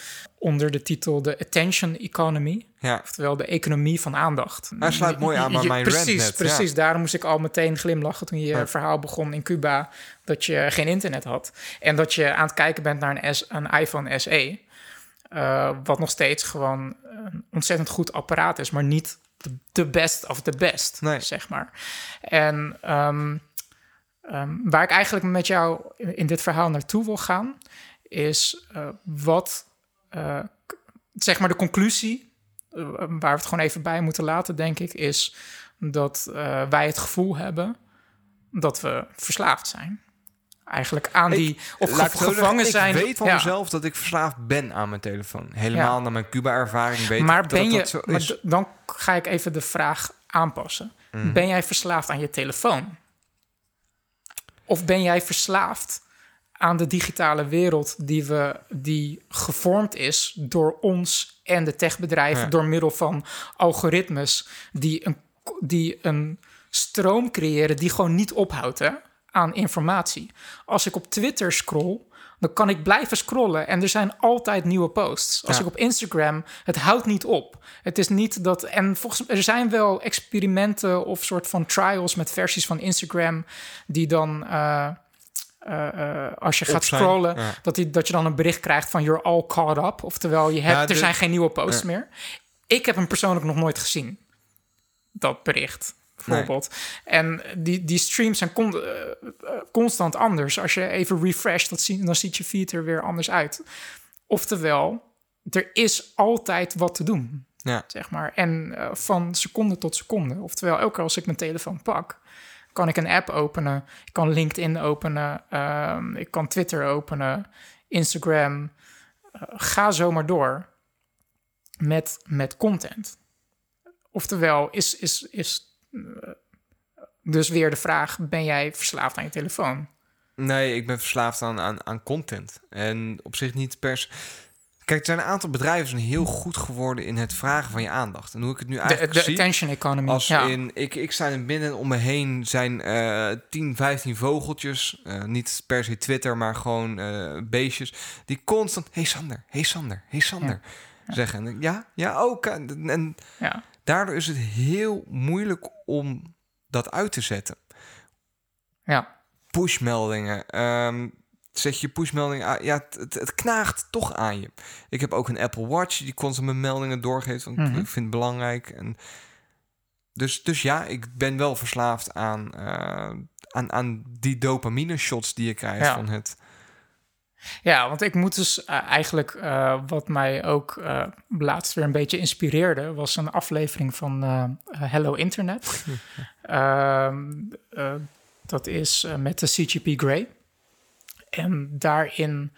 Onder de titel de attention economy. ja. Oftewel de economie van aandacht. Hij sluit mooi aan bij mijn Precies, net, ja. precies. Daarom moest ik al meteen glimlachen toen je Ja. verhaal begon in Cuba... dat je geen internet had. En dat je aan het kijken bent naar een, S, een iPhone SE... eh, wat nog steeds gewoon een ontzettend goed apparaat is... maar niet de- best of the best, Nee. zeg maar. En ehm, ehm, waar ik eigenlijk met jou in, in dit verhaal naartoe wil gaan... is eh, wat, eh, zeg maar de conclusie eh, waar we het gewoon even bij moeten laten, denk ik, is dat eh, wij het gevoel hebben dat we verslaafd zijn. Eigenlijk aan Ik- die, of ik gevangen ik zijn. weet van Ja, mezelf dat ik verslaafd ben aan mijn telefoon. Helemaal Ja. naar mijn Cuba-ervaring weet Maar ik ben dat je, dat zo maar is. dan ga ik even de vraag aanpassen. Mhm. Ben jij verslaafd aan je telefoon? Of ben jij verslaafd aan de digitale wereld die, we, die gevormd is door ons en de techbedrijven Ja. door middel van algoritmes die een, die een stroom creëren die gewoon niet ophoudt hè, aan informatie. Als ik op Twitter scroll, dan kan ik blijven scrollen en er zijn altijd nieuwe posts. Als Ja. ik op Instagram, het houdt niet op. Het is niet dat. En volgens mij, er zijn wel experimenten of soort van trials met versies van Instagram die dan. eh, eh, eh, als je gaat zijn, scrollen, ja. dat, die, dat je dan een bericht krijgt van you're all caught up. Oftewel, je hebt, Ja, er zijn geen nieuwe posts Ja. meer. Ik heb hem persoonlijk nog nooit gezien. Dat bericht, bijvoorbeeld. En die, die streams zijn con- eh, constant anders. Als je even refresht, dat zie, dan ziet je feed er weer anders uit. Oftewel, er is altijd wat te doen, Ja. zeg maar. En van seconde tot seconde. Oftewel, elke keer als ik mijn telefoon pak... kan ik een app openen. Ik kan LinkedIn openen. ehm, ik kan Twitter openen. Instagram. Eh, ga zo maar door met, met content. Oftewel, is, is, is eh, dus weer de vraag: ben jij verslaafd aan je telefoon? Nee, ik ben verslaafd aan, aan, aan content. En op zich niet pers. Kijk, er zijn een aantal bedrijven zijn heel goed geworden in het vragen van je aandacht. En hoe ik het nu De, eigenlijk de zie... attention economy. Als ja. in, ik, ik sta in binnen en om me heen zijn eh 10, 15 vogeltjes. eh, niet per se Twitter, maar gewoon eh, beestjes. Die constant, hey Sander, hey Sander, hey Sander. Zeggen. En, ja, ja, ook. En, en ja. daardoor is het heel moeilijk om dat uit te zetten. ja. Pushmeldingen. ehm, zet je pushmeldingen aan. Ja, het, het, knaagt toch aan je. Ik heb ook een Apple Watch die constant mijn meldingen doorgeeft. Want Mhm. ik vind het belangrijk. En dus, dus ja, ik ben wel verslaafd aan, eh, aan, aan die dopamine shots die je krijgt Ja. van het. Ja, want ik moet dus eh, eigenlijk, eh, wat mij ook laatst weer een beetje inspireerde, was een aflevering van Hello Internet. Ehm, eh, dat is met de CGP Grey. En daarin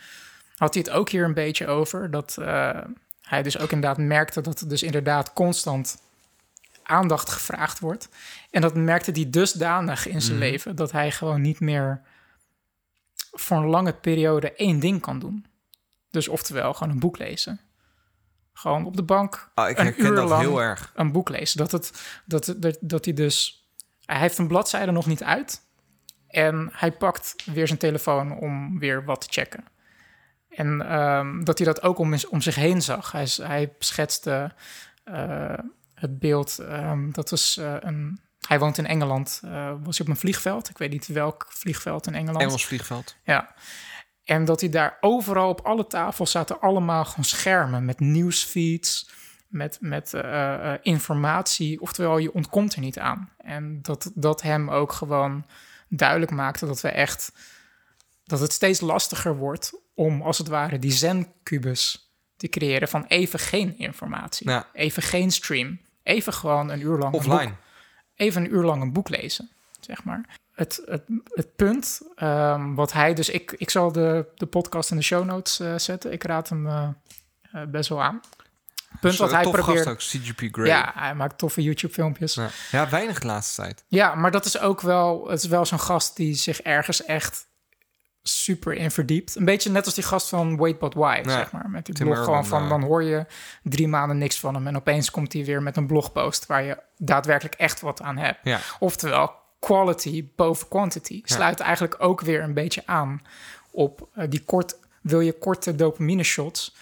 had hij het ook hier een beetje over, dat eh, hij dus ook inderdaad merkte dat er dus inderdaad constant aandacht gevraagd wordt. En dat merkte hij dusdanig in zijn Mhm. leven dat hij gewoon niet meer voor een lange periode één ding kan doen. Dus oftewel gewoon een boek lezen. Gewoon op de bank Ah, ik een herken uur dat lang heel erg. een boek lezen. Dat, het, dat, dat, dat hij dus... Hij heeft een bladzijde nog niet uit. En hij pakt weer zijn telefoon om weer wat te checken. En ehm, dat hij dat ook om, om zich heen zag. Hij, hij schetste eh, het beeld. ehm, dat was eh, een... Hij woont in Engeland. eh, was hij op een vliegveld. Ik weet niet welk vliegveld in Engeland. Engels vliegveld. Ja. En dat hij daar overal op alle tafels zaten allemaal gewoon schermen met nieuwsfeeds, met, met informatie. Oftewel, je ontkomt er niet aan. En dat dat hem ook gewoon duidelijk maakte dat we echt dat het steeds lastiger wordt om als het ware die zen-kubus te creëren van even geen informatie, Ja. even geen stream, even gewoon een uur lang een boek Offline. even een uur lang een boek lezen, zeg maar. Het, het, het punt ehm, wat hij dus... Ik, ik zal de, de podcast in de show notes eh, zetten. Ik raad hem eh, eh, best wel aan. Punt wat hij probeert... ook, CGP Grey. Ja, hij maakt toffe YouTube-filmpjes. Ja. Ja. ja, weinig de laatste tijd. maar dat is ook wel... Het is wel zo'n gast die zich ergens echt super in verdiept. Een beetje net als die gast van Wait But Why, Ja, zeg maar. Met die Tim blog gewoon van... eh. Dan hoor je drie maanden niks van hem... en opeens komt hij weer met een blogpost... waar je daadwerkelijk echt wat aan hebt. Ja. Oftewel, quality boven quantity. Ja. Sluit eigenlijk ook weer een beetje aan op eh, die kort... Wil je korte dopamine shots...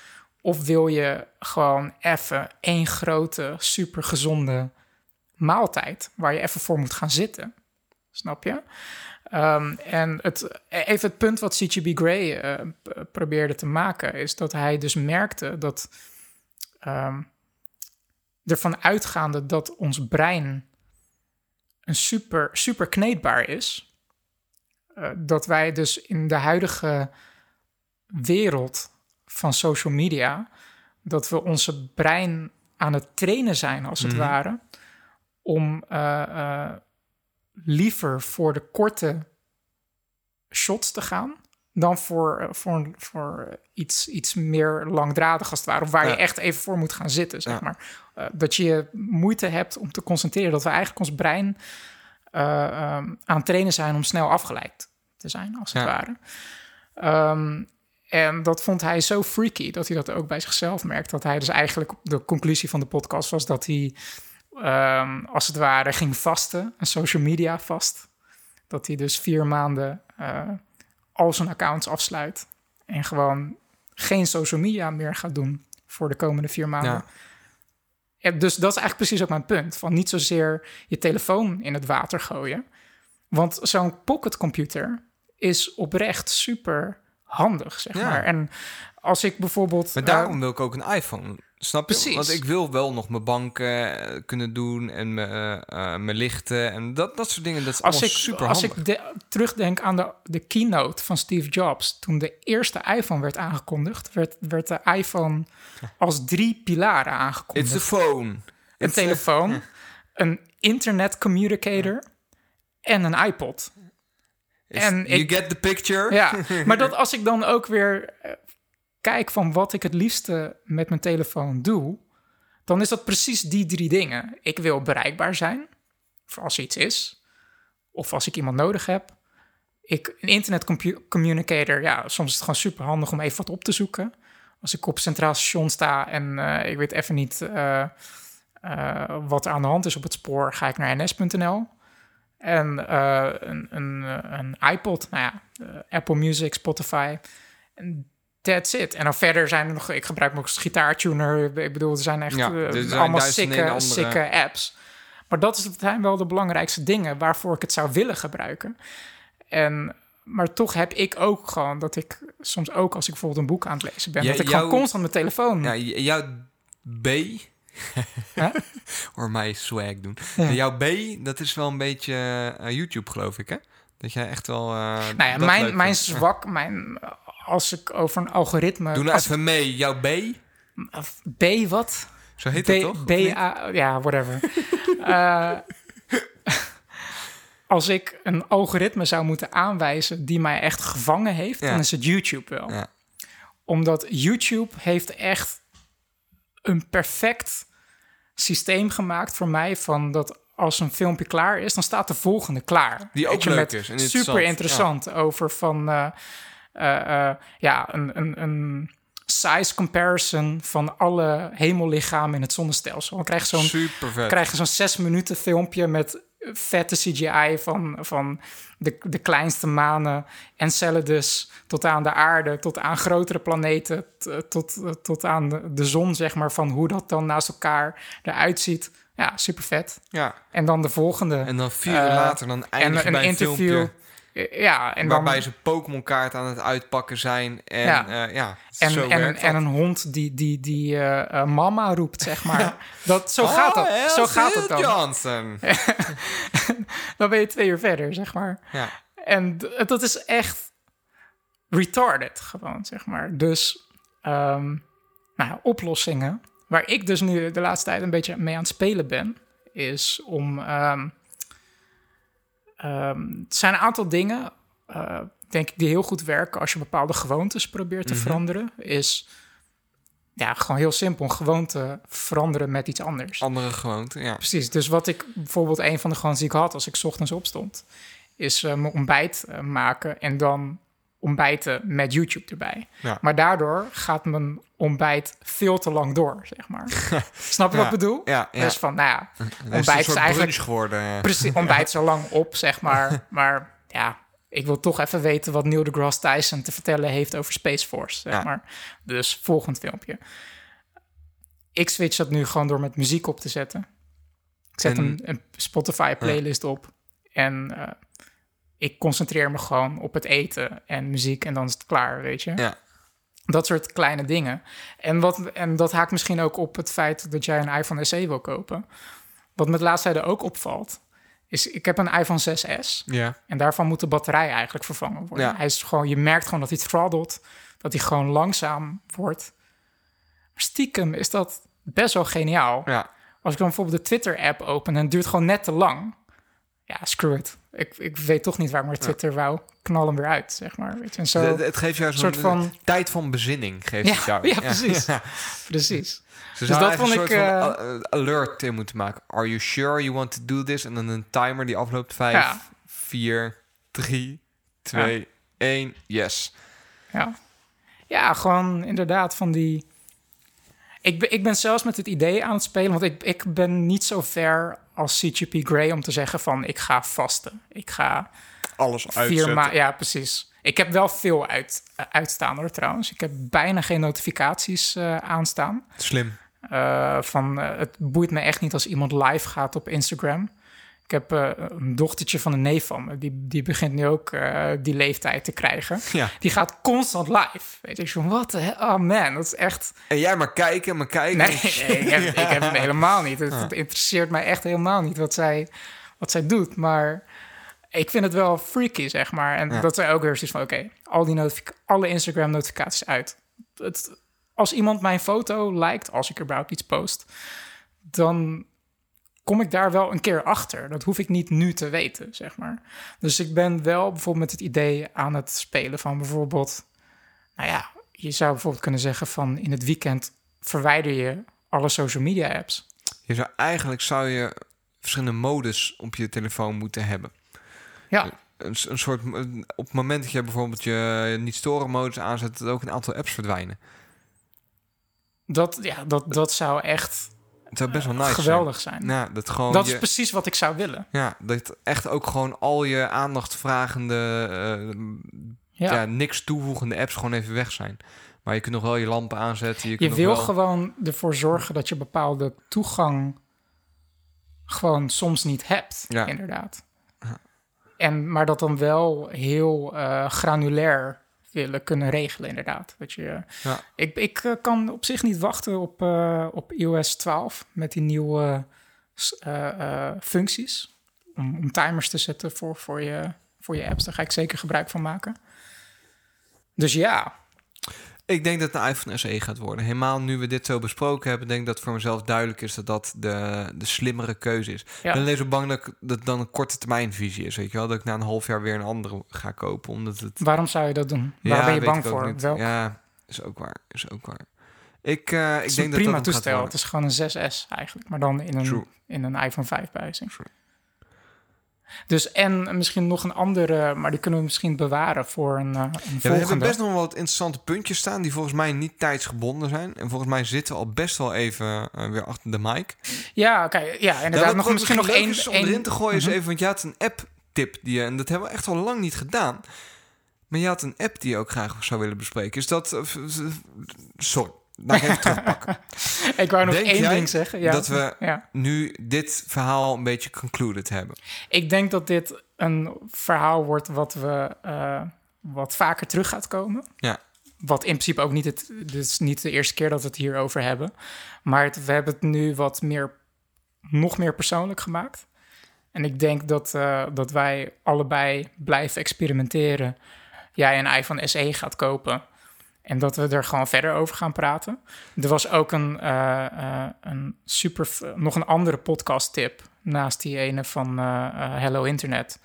of wil je gewoon even één grote, super gezonde maaltijd... waar je even voor moet gaan zitten? Snap je? Ehm, en het, even het punt wat CGB Grey eh, p- probeerde te maken... is dat hij dus merkte dat... ehm ervan uitgaande dat ons brein een super, super kneedbaar is. eh, dat wij dus in de huidige wereld van social media, dat we onze brein aan het trainen zijn, als het Mhm. ware, om eh, eh, liever voor de korte shots te gaan. Dan voor, eh, voor, voor iets, iets meer langdradig als het ware. Of waar Ja. je echt even voor moet gaan zitten, zeg Ja. maar. Dat je moeite hebt om te concentreren. Dat we eigenlijk ons brein eh, ehm, aan het trainen zijn om snel afgeleid te zijn, als het Ja. ware. Ehm, en dat vond hij zo freaky dat hij dat ook bij zichzelf merkt. Dat hij dus eigenlijk de conclusie van de podcast was dat hij, ehm, als het ware, ging vasten, een social media vast. Dat hij dus vier maanden eh, al zijn accounts afsluit en gewoon geen social media meer gaat doen voor de komende vier maanden. Ja. Dus dat is eigenlijk precies ook mijn punt. Van niet zozeer je telefoon in het water gooien. Want zo'n pocketcomputer is oprecht super handig, zeg Ja. maar. En als ik bijvoorbeeld... Maar eh, daarom wil ik ook een iPhone. Snap je? Precies. Want ik wil wel nog mijn banken eh, kunnen doen en mijn, eh, eh, mijn lichten en dat, dat soort dingen. Dat is als ik, super als ik de- terugdenk aan de, de keynote van Steve Jobs... toen de eerste iPhone werd aangekondigd... werd, werd de iPhone als drie pilaren It's aangekondigd. a phone. een It's a- telefoon, een internet communicator en een iPod. En you ik- get the picture? Ja, maar dat als ik dan ook weer eh, kijk van wat ik het liefste met mijn telefoon doe, dan is dat precies die drie dingen. Ik wil bereikbaar zijn, voor als er iets is, of als ik iemand nodig heb. Ik, een internet compu- communicator, ja, soms is het gewoon super handig om even wat op te zoeken. Als ik op Centraal Station sta en eh, ik weet even niet eh, wat er aan de hand is op het spoor, ga ik naar ns.nl. En eh, een, een, eh, een iPod, nou ja, eh, Apple Music, Spotify. En that's it. En dan verder zijn er nog... Ik gebruik ook gitaartuner. Ik bedoel, er zijn echt Ja, er zijn allemaal sikke, sikke apps. Maar dat is, zijn wel de belangrijkste dingen waarvoor ik het zou willen gebruiken. En, maar toch heb ik ook gewoon dat ik soms ook als ik bijvoorbeeld een boek aan het lezen ben... Ja, dat ik gewoon constant mijn telefoon... Ja, jouw B... Hoor mij swag doen. Ja. Jouw B, dat is wel een beetje eh, YouTube, geloof ik, hè? Dat jij echt wel... eh, nou ja, mijn, mijn vindt. Zwak, mijn, als ik over een algoritme... Doe nou even mee. Jouw B? B wat? Zo heet B, dat toch? Niet? B-A, ja, whatever. Eh, als ik een algoritme zou moeten aanwijzen die mij echt gevangen heeft, Ja. dan is het YouTube wel. Ja. Omdat YouTube heeft echt een perfect systeem gemaakt voor mij van dat als een filmpje klaar is, dan staat de volgende klaar. Die ook leuk met is en interessant. Super interessant over van eh, eh, eh, ja, een, een, een size comparison van alle hemellichamen in het zonnestelsel. Dan krijg je zo'n krijg je zo'n zes minuten filmpje met vette CGI van, van de, de kleinste manen, Enceladus, tot aan de aarde, tot aan grotere planeten, t- tot, tot aan de, de zon, zeg maar, van hoe dat dan naast elkaar eruit ziet. Ja, super vet. Ja, En dan de volgende. en dan vier uur Eh, later dan eindig en bij een een interview. filmpje... Ja, en waarbij dan, ze Pokémon-kaart aan het uitpakken zijn. En Ja. ja, ja en, zo en, werkt en een hond die, die, die eh, eh, mama roept, zeg maar. Dat, zo Oh, gaat dat. Zo gaat het dan. Johnson. Dan ben je twee uur verder, zeg maar. Ja. En dat is echt retarded gewoon, zeg maar. Dus, ehm, nou, ja, oplossingen. Waar ik dus nu de laatste tijd een beetje mee aan het spelen ben, is om. ehm, ehm, het zijn een aantal dingen, eh, denk ik, die heel goed werken als je bepaalde gewoontes probeert te veranderen. Is ja, gewoon heel simpel. Een gewoonte veranderen met iets anders. Andere gewoonte, ja. Precies, dus wat ik bijvoorbeeld een van de gewoontes die ik had als ik 's ochtends opstond, is eh, mijn ontbijt eh, maken en dan ontbijten met YouTube erbij. Ja. Maar daardoor gaat mijn ontbijt veel te lang door, zeg maar. Snap je wat ik bedoel? Ja, ja. Dus van, nou ja, is ontbijt is soort eigenlijk geworden. precies ontbijt zo lang op, zeg maar. Maar ja, ik wil toch even weten wat Neil deGrasse Tyson te vertellen heeft over Space Force, zeg maar. Dus volgend filmpje. Ik switch dat nu gewoon door met muziek op te zetten. Ik zet En- een, een Spotify playlist op en eh, ik concentreer me gewoon op het eten en muziek en dan is het klaar, weet je. Ja. Dat soort kleine dingen. En, wat, en dat haakt misschien ook op het feit dat jij een iPhone SE wil kopen. Wat me de laatste tijd ook opvalt, is ik heb een iPhone 6S. Ja. En daarvan moet de batterij eigenlijk vervangen worden. Ja. Hij is gewoon, je merkt gewoon dat hij throttelt, dat hij gewoon langzaam wordt. Maar stiekem is dat best wel geniaal. ja. Als ik dan bijvoorbeeld de Twitter-app open en het duurt gewoon net te lang. Ja, screw it. Ik, ik weet toch niet waar maar Twitter wou. Knal hem weer uit, zeg maar. Weet je? En zo, Het, het geeft jou zo'n soort van- tijd van bezinning. Geeft Ja, het jou. ja, precies. Ja. precies. Ze Dus dat vond een ik, van uh, alert in moeten maken. Are you sure you want to do this? En dan een timer die afloopt. 5, Ja. 4, 3, 2, 1. Yes. Ja. ja, gewoon inderdaad van die... Ik ben, ik ben zelfs met het idee aan het spelen... want ik, ik ben niet zo ver als CGP Grey om te zeggen van... ik ga vasten. Ik ga Alles vier uitzetten. Ja, precies. Ik heb wel veel uit, eh, uitstaan hoor trouwens. Ik heb bijna geen notificaties eh, aanstaan. Slim. Eh, van, het boeit me echt niet als iemand live gaat op Instagram. Ik heb eh, een dochtertje van een neef van me. Die, die begint nu ook eh, die leeftijd te krijgen. Ja. Die gaat constant live. Weet je, ik zo, wat? Oh man, dat is echt... En jij maar kijken, maar kijken. Nee, nee, ik, heb, ik heb hem helemaal niet. Het, het interesseert mij echt helemaal niet wat zij, wat zij doet. Maar ik vind het wel freaky, zeg maar. En Ja. dat zij ook weer zoiets van... Oké, al die alle Instagram-notificaties uit. Het, als iemand mijn foto liked, als ik überhaupt iets post... dan kom ik daar wel een keer achter. Dat hoef ik niet nu te weten, zeg maar. Dus ik ben wel bijvoorbeeld met het idee aan het spelen van bijvoorbeeld... Nou ja, je zou bijvoorbeeld kunnen zeggen van in het weekend verwijder je alle social media apps. Je zou, eigenlijk zou je verschillende modus op je telefoon moeten hebben. Ja, Een, een soort, op het moment dat je bijvoorbeeld je niet storen modus aanzet, dat ook een aantal apps verdwijnen. dat, ja, dat, dat zou echt Het zou best wel nice geweldig zijn. zijn. Ja, dat gewoon dat je- is precies wat ik zou willen. Ja, dat echt ook gewoon al je aandachtvragende, eh, Ja. ja. niks toevoegende apps gewoon even weg zijn. Maar je kunt nog wel je lampen aanzetten. Je, Je kunt nog wil wel... gewoon ervoor zorgen dat je bepaalde toegang gewoon soms niet hebt, Ja. inderdaad. En, maar dat dan wel heel eh, granulair willen kunnen regelen, inderdaad. Dat je, Ja. Ik, ik eh, kan op zich niet wachten op, eh, op iOS 12 met die nieuwe eh, eh, functies. Om, om timers te zetten voor, voor, je, voor je apps. Daar ga ik zeker gebruik van maken. Dus ja, Ik denk dat het een iPhone SE gaat worden. Helemaal nu we dit zo besproken hebben, denk ik dat voor mezelf duidelijk is dat dat de, de slimmere keuze is. Ja. Ik ben alleen zo bang dat dat het dan een korte termijn visie is. Weet je wel, dat ik na een half jaar weer een andere ga kopen. Omdat het. waarom zou je dat doen? Ja, Waar ben je bang voor? Welk? Ja, is ook waar. Is ook waar. Ik, eh, ik denk een dat prima toestel. Het is gewoon een 6S eigenlijk, maar dan in True. een, in een iPhone 5 bijzing. Dus en misschien nog een andere, maar die kunnen we misschien bewaren voor een, eh, een Ja, we hebben volgende. best nog wel wat interessante puntjes staan die volgens mij niet tijdsgebonden zijn. En volgens mij zitten we al best wel even eh, weer achter de mic. Ja, oké, ja, inderdaad. Ja, nog misschien nog één. om één- erin te gooien is Mhm. even, want je had een app-tip die je, en dat hebben we echt al lang niet gedaan. Maar je had een app die je ook graag zou willen bespreken. Is dat, v- sorry, ik even terugpakken. Ik wou nog Denk één ding zeggen. Ja, dat we- ja. Nu dit verhaal een beetje concluded hebben. Ik denk dat dit een verhaal wordt wat we eh, wat vaker terug gaat komen. Ja. Wat in principe ook niet het, is niet de eerste keer dat we het hierover hebben. Maar het- we hebben het nu wat meer, nog meer persoonlijk gemaakt. En ik denk dat, eh, dat wij allebei blijven experimenteren. Jij een iPhone SE gaat kopen. En dat we er gewoon verder over gaan praten. Er was ook een, eh, eh, een super, nog een andere podcast tip. Naast die ene van eh, Hello Internet.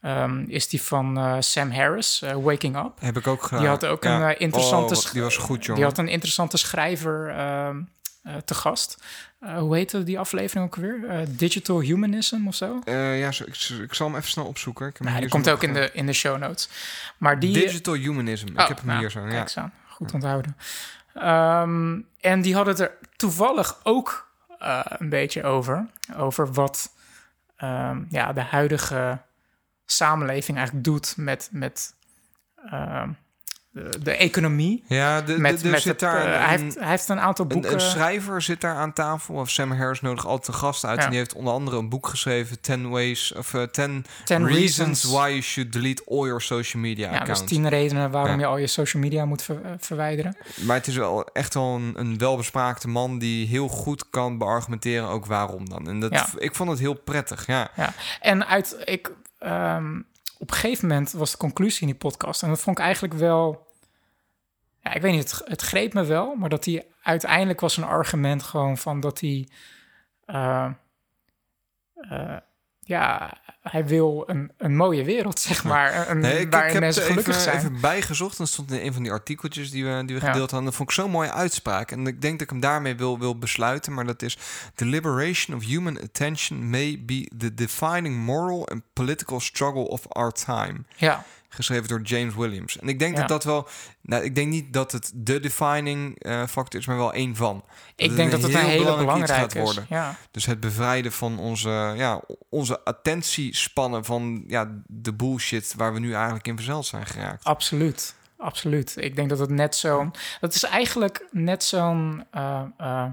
Ehm, is die van Sam Harris, Waking Up. Heb ik ook gedaan. Die had ook Ja. een interessante... Oh, die was goed, jongen. Die had een interessante schrijver ehm, eh, te gast. Eh, hoe heette die aflevering ook weer? Eh, Digital Humanism of zo? Eh, ja, zo, ik, ik zal hem even snel opzoeken. Ik Nou, die zo komt ook in eh, de, in de show notes. Maar die... Digital Humanism. Oh, ik heb hem nou, hier zo. Kijk Ja. aan. Goed onthouden. Ehm, en die hadden het er toevallig ook eh, een beetje over. Over wat ehm, ja, de huidige samenleving eigenlijk doet met, met ehm, de, de economie. Ja, de, de, Met, met zit het, daar eh, een- hij, heeft, hij heeft een aantal boeken. een schrijver zit daar aan tafel. Of Sam Harris nodigt altijd een gast uit. Ja. En die heeft onder andere een boek geschreven. 10 ways of eh, 10 10 reasons, reasons. why you should delete all your social media ja, dus accounts. tien redenen waarom Ja. je al je social media moet ver- eh, verwijderen. Maar het is wel echt wel een, een welbespraakte man die heel goed kan beargumenteren ook waarom dan. En dat, Ja. ik vond het heel prettig. Ja, Ja. En uit, ik, ehm, op een gegeven moment was de conclusie in die podcast. En dat vond ik eigenlijk wel. Ja, ik weet niet, het, het greep me wel. Maar dat hij uiteindelijk was een argument gewoon van dat hij. eh, eh, ja, hij wil een, een mooie wereld, zeg maar. Een, Nee, ik, waarin heb mensen gelukkig even, zijn. even bijgezocht. En stond in een van die artikeltjes die we, die we Ja. gedeeld hadden. Dat vond ik zo'n mooie uitspraak. En ik denk dat ik hem daarmee wil, wil besluiten. Maar dat is... The liberation of human attention may be the defining moral and political struggle of our time. Ja, Geschreven door James Williams. En ik denk Ja. dat dat wel... Nou, ik denk niet dat het de defining eh, factor is, maar wel één van. ik denk dat het een heel hele belangrijke gaat is. worden. Ja. Dus het bevrijden van onze, ja, onze attentiespannen van ja, de bullshit waar we nu eigenlijk in verzeld zijn geraakt. Absoluut, absoluut. Ik denk dat het net zo'n... Dat is eigenlijk net zo'n eh,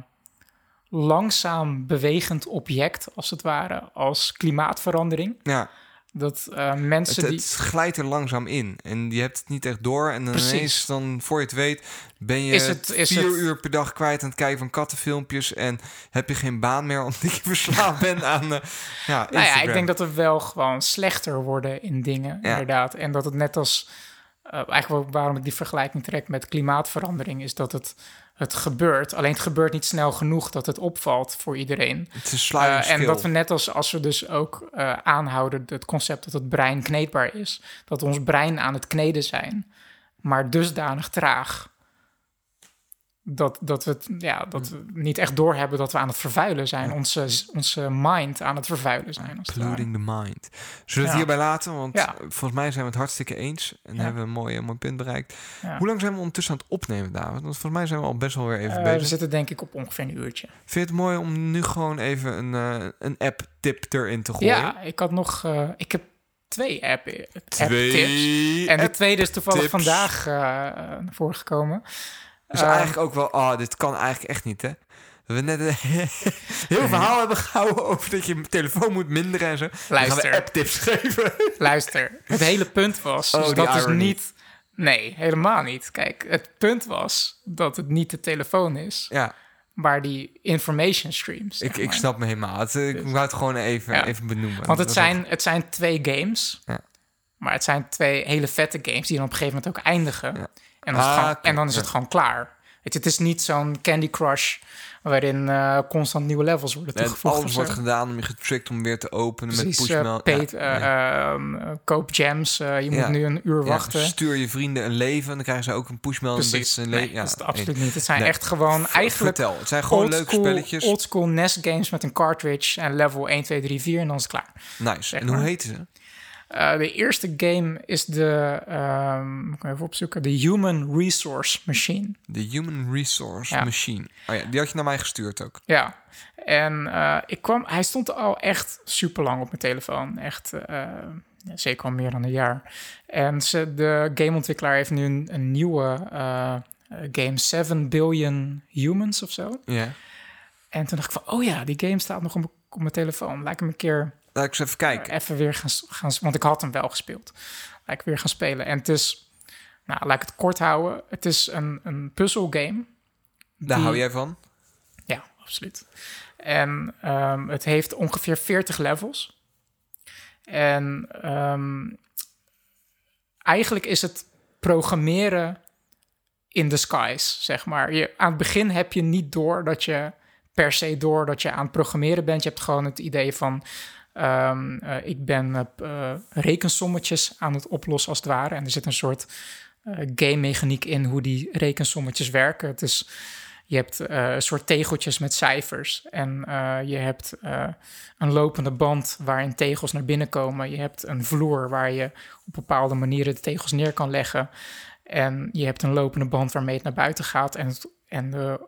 langzaam bewegend object, als het ware, als klimaatverandering. Ja, Dat eh, het, mensen die... het glijdt er langzaam in. En je hebt het niet echt door. En dan Precies. ineens, dan, voor je het weet, ben je Is het- is vier het- uur per dag kwijt aan het kijken van kattenfilmpjes. En heb je geen baan meer omdat je verslaafd bent aan eh, ja, Nou ja, Instagram. ik denk dat we wel gewoon slechter worden in dingen, Ja. inderdaad. En dat het net als uh, eigenlijk waarom ik die vergelijking trek met klimaatverandering, is dat het, het gebeurt. Alleen het gebeurt niet snel genoeg dat het opvalt voor iedereen. Het is uh, En dat we net als, als we dus ook uh, aanhouden het concept dat het brein kneedbaar is, dat ons brein aan het kneden zijn, maar dusdanig traag dat, dat, we, het, ja, dat we niet echt doorhebben dat we aan het vervuilen zijn. Onze, onze mind aan het vervuilen zijn. Polluting the mind. Zullen we het hierbij laten? Want volgens mij zijn we het hartstikke eens. En hebben we een mooi, mooi punt bereikt. Hoe lang zijn we ondertussen aan het opnemen, David? Want volgens mij zijn we al best wel weer even uh, bezig. We zitten denk ik op ongeveer een uurtje. Vind je het mooi om nu gewoon even een, uh, een app-tip erin te gooien? Ja, ik had nog... Uh, ik heb twee app-tips. App en de tweede is toevallig vandaag naar voren gekomen. Dus uh, eigenlijk ook wel, oh, dit kan eigenlijk echt niet, hè? We net een heel verhaal hebben gehouden over dat je telefoon moet minderen en zo. Luister. gaan app-tips geven. Luister, het hele punt was, oh, dus dat is niet... Nee, helemaal niet. Kijk, het punt was dat het niet de telefoon is. Ja. Maar die information streams. Ik, ik snap me helemaal. Het, Ik dus- wou het gewoon even, even benoemen. Want het zijn, het zijn twee games. Ja. Maar het zijn twee hele vette games die dan op een gegeven moment ook eindigen. Ja. En dan, ah, is, en dan is het gewoon klaar. Weet je, het is niet zo'n Candy Crush waarin uh, constant nieuwe levels worden toegevoegd. alles wordt gedaan om je getrikt om weer te openen met pushmail. Uh, ja, uh, koop gems, je ja. moet nu een uur wachten. Stuur je vrienden een leven, dan krijgen ze ook een pushmail. Precies, een nee, dat is het absoluut niet. Het zijn echt gewoon eigenlijk Vertel, het zijn gewoon leuke school, spelletjes. Oldschool NES games met een cartridge en level 1, 2, 3, 4 en dan is het klaar. Nice. En hoe heten ze? Uh, de eerste game is de, um, ik even opzoeken, de Human Resource Machine. De Human Resource Machine. Oh ja, die had je naar mij gestuurd ook. Ja, en uh, ik kwam, hij stond al echt super lang op mijn telefoon. Echt uh, zeker al meer dan een jaar. En ze, de gameontwikkelaar heeft nu een, een nieuwe game, 7 Billion Humans of zo. Ja. En toen dacht ik van, oh ja, die game staat nog op, op mijn telefoon. Lijkt me een keer Laat ik eens even kijken. Even weer gaan, gaan, want ik had hem wel gespeeld. Laat ik weer gaan spelen. En het is, nou, laat ik het kort houden. Het is een, een puzzelgame. Daar hou jij van? Ja, absoluut. En um, het heeft ongeveer 40 levels. En um, eigenlijk is het programmeren in the skies, zeg maar. Je, aan het begin heb je niet door dat je per se door dat je aan het programmeren bent. Je hebt gewoon het idee van Um, uh, ik ben uh, rekensommetjes aan het oplossen als het ware. En er zit een soort uh, game mechaniek in hoe die rekensommetjes werken. Het is, je hebt een soort tegeltjes met cijfers. En je hebt een lopende band waarin tegels naar binnen komen. Je hebt een vloer waar je op bepaalde manieren de tegels neer kan leggen. En je hebt een lopende band waarmee het naar buiten gaat. En, en de,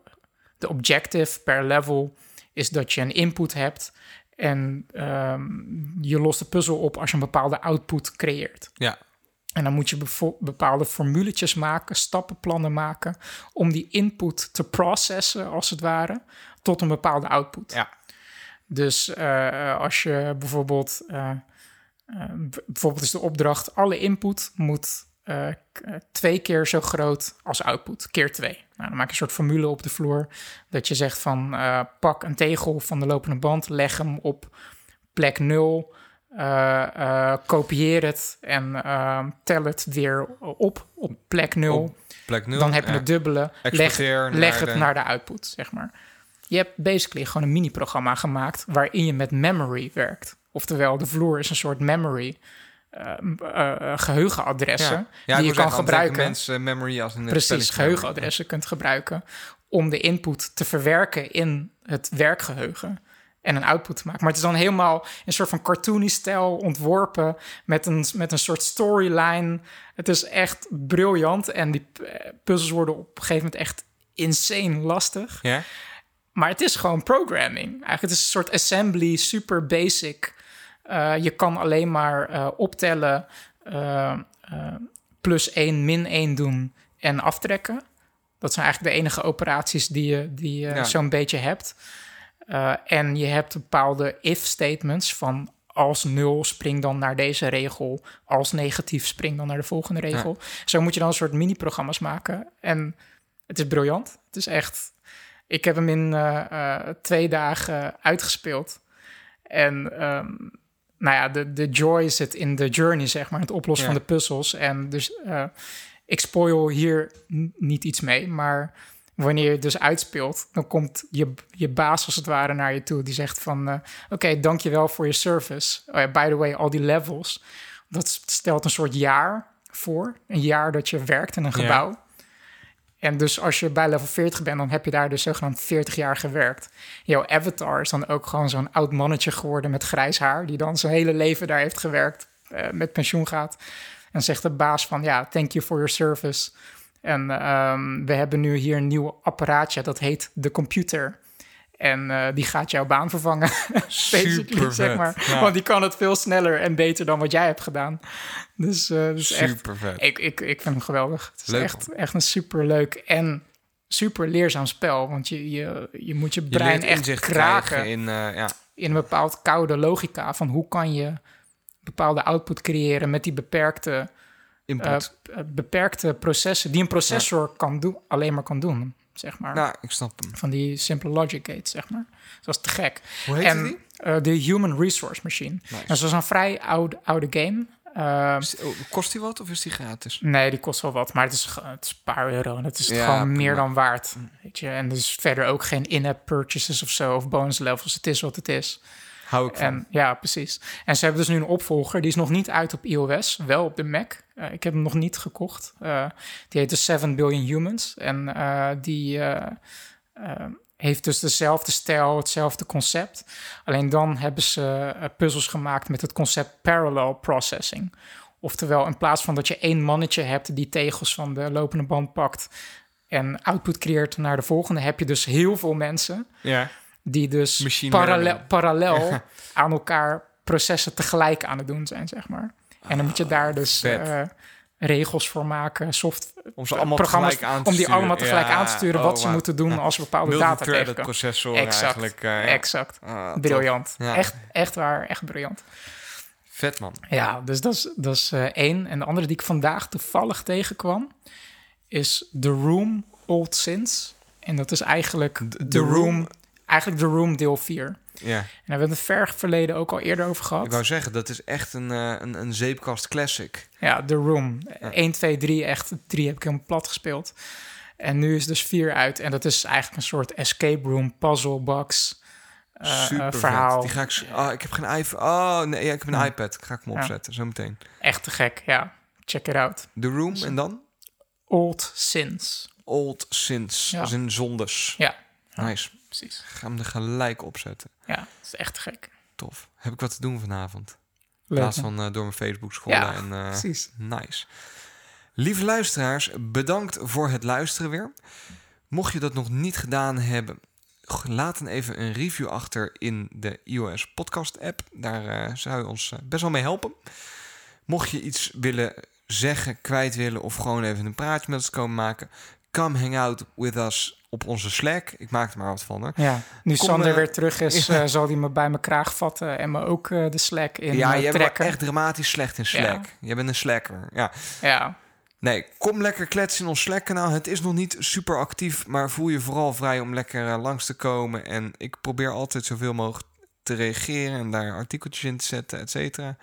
de objective per level is dat je een input hebt en um, je lost de puzzel op als je een bepaalde output creëert. Ja. En dan moet je bepaalde formuletjes maken, stappenplannen maken, om die input te processen, als het ware, tot een bepaalde output. Ja. Dus uh, als je bijvoorbeeld, uh, uh, bijvoorbeeld is de opdracht, alle input moet uh, twee keer zo groot als output, keer twee. Nou, dan maak je een soort formule op de vloer dat je zegt van uh, pak een tegel van de lopende band, leg hem op plek 0, uh, kopieer het en tel het weer op op plek 0. plek 0 dan heb je ja. het dubbele, leg, leg het de... naar de output, zeg maar. Je hebt basically gewoon een mini-programma gemaakt waarin je met memory werkt. Oftewel, de vloer is een soort memory geheugenadressen ja. die je kan gebruiken. Mensen memory als een Precies, geheugenadressen kunt gebruiken om de input te verwerken in het werkgeheugen en een output te maken. Maar het is dan helemaal een soort van cartoony stijl ontworpen met een, met een soort storyline. Het is echt briljant en die puzzels worden op een gegeven moment echt insane lastig. Ja. Maar het is gewoon programming. Eigenlijk het is een soort assembly, super basic je kan alleen maar uh, optellen, uh, plus 1, min 1 doen en aftrekken. Dat zijn eigenlijk de enige operaties die je, die je ja. zo'n beetje hebt. en je hebt bepaalde if-statements van als 0 spring dan naar deze regel, als negatief spring dan naar de volgende regel. Ja. Zo moet je dan een soort mini-programma's maken. En het is briljant. Het is echt. Ik heb hem in twee dagen uitgespeeld. En um, nou ja, de, de joy zit in de journey, zeg maar, het oplossen Ja. van de puzzels. En dus eh, ik spoil hier niet iets mee, maar wanneer je dus uitspeelt, dan komt je, je baas als het ware naar je toe. Die zegt van, eh, oké, dankjewel voor je service. Oh ja, by the way, al die levels, dat stelt een soort jaar voor. Een jaar dat je werkt in een Ja. En dus als je bij level 40 bent, dan heb je daar dus zogenaamd 40 jaar gewerkt. Jouw avatar is dan ook gewoon zo'n oud mannetje geworden met grijs haar, die dan zijn hele leven daar heeft gewerkt, eh, met pensioen gaat. En zegt de baas van, ja, thank you for your service. En ehm, we hebben nu hier een nieuw apparaatje, dat heet de computer. En eh, die gaat jouw baan vervangen, Super zeg maar. Ja. Want die kan het veel sneller en beter dan wat jij hebt gedaan. Dus, eh dus echt, vet. ik, ik, ik vind hem geweldig. Het is Leuk, echt, echt een super leuk en super leerzaam spel. Want je, je, je moet je brein echt kraken in... eh, ja, in een bepaald koude logica van hoe kan je bepaalde output creëren met die beperkte, input. beperkte processen die een processor kan doen, alleen maar kan doen, zeg maar. nou, ik snap hem. Van die simple logic gates, zeg maar. Dat is te gek. Hoe heet en die? eh, de Human Resource Machine. Dat is een vrij oude, oude game. Eh, Is- oh, kost die wat of is die gratis? Nee, die kost wel wat, maar het is, het is een paar euro. En het is het Ja, gewoon prima. meer dan waard. Weet je? En er is verder ook geen in-app purchases of zo, of bonus levels. Het is wat het is. Hou ik van. En ja, precies. En ze hebben dus nu een opvolger. Die is nog niet uit op iOS, wel op de Mac. Eh, ik heb hem nog niet gekocht. Eh, die heet de 7 Billion Humans. En eh, die heeft dus dezelfde stijl, hetzelfde concept. Alleen dan hebben ze puzzels gemaakt met het concept parallel processing. Oftewel, in plaats van dat je één mannetje hebt die tegels van de lopende band pakt en output creëert naar de volgende, heb je dus heel veel mensen ja. Die dus Machine parallel, parallel aan elkaar processen tegelijk aan het doen zijn, zeg maar. En dan moet je daar dus vet. eh, regels voor maken, soft Om ze allemaal programma's, tegelijk aan te om die sturen. allemaal tegelijk Ja, aan te sturen oh, wat ze wauw. moeten doen als ze bepaalde data tegenkomen. processor Exact, eigenlijk. eh, ja. exact. Ah. Briljant. Ja. Echt, echt waar, echt briljant. Vet man. Ja, dus dat is, dat is eh, één. En de andere die ik vandaag toevallig tegenkwam, is The Room Old Sins. En dat is eigenlijk The, The Room, Room- eigenlijk The Room deel 4. En Ja, daar hebben we het ver verleden ook al eerder over gehad. ik wou zeggen, dat is echt een, eh, een, een zeepkast classic. Ja, The Room. 1, 2, 3, echt 3 heb ik helemaal plat gespeeld. En nu is dus 4 uit. En dat is eigenlijk een soort escape room, puzzle box eh, Super eh, vet. verhaal. Die ga ik, ah, ik heb geen iPhone. Oh nee, ja, ik heb een iPad. Ga ik hem Ja. opzetten, zo meteen. Echt te gek, ja. Check it out. The Room en dan? Old Sins. Old Sins. Ja. In zondes. Ja, Nice. Precies. Ga hem er gelijk opzetten. Ja, dat is echt gek. Tof. Heb ik wat te doen vanavond. In plaats van eh, door mijn Facebook scrollen. Ja, en, eh, precies. Nice. Lieve luisteraars, bedankt voor het luisteren weer. Mocht je dat nog niet gedaan hebben, laat dan even een review achter in de iOS podcast app. Daar eh, zou je ons best wel mee helpen. Mocht je iets willen zeggen, kwijt willen of gewoon even een praatje met ons komen maken, come hang out with us op onze Slack. Ik maak er maar wat van. Ja, nu Kom, Sander eh, weer terug is, eh, zal hij me bij mijn kraag vatten en me ook eh, de Slack in ja, jij bent echt dramatisch slecht in Slack. Jij bent een slacker. Ja. Ja, Nee, kom lekker kletsen in ons Slack-kanaal. Het is nog niet super actief, maar voel je vooral vrij om lekker langs te komen. En ik probeer altijd zoveel mogelijk te reageren en daar artikeltjes in te zetten, et cetera.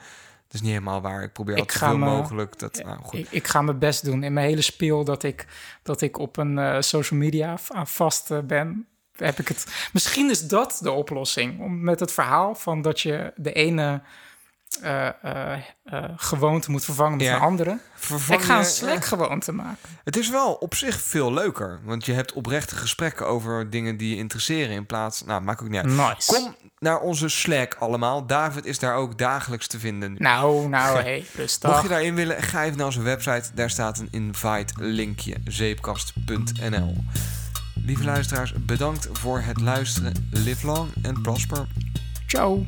Is niet helemaal waar. Ik probeer altijd zoveel mogelijk. Dat, nou, goed. ik, ik ga mijn best doen in mijn hele speel dat ik, dat ik op een eh, social media aan vast eh, ben. Heb ik het. Misschien is dat de oplossing. Om met het verhaal van dat je de ene gewoonte moet vervangen met Ja. een andere. Vervang ik ga een Slack gewoonte maken. Het is wel op zich veel leuker, want je hebt oprechte gesprekken over dingen die je interesseren in plaats. Nou, maakt ook niet uit. Nice. Kom naar onze Slack allemaal. David is daar ook dagelijks te vinden. nu. Nou, nou, hé, hey, rustig. Mocht je daarin willen, ga even naar onze website. Daar staat een invite linkje, zeepkast.nl. Lieve luisteraars, bedankt voor het luisteren. Live long and prosper. Ciao.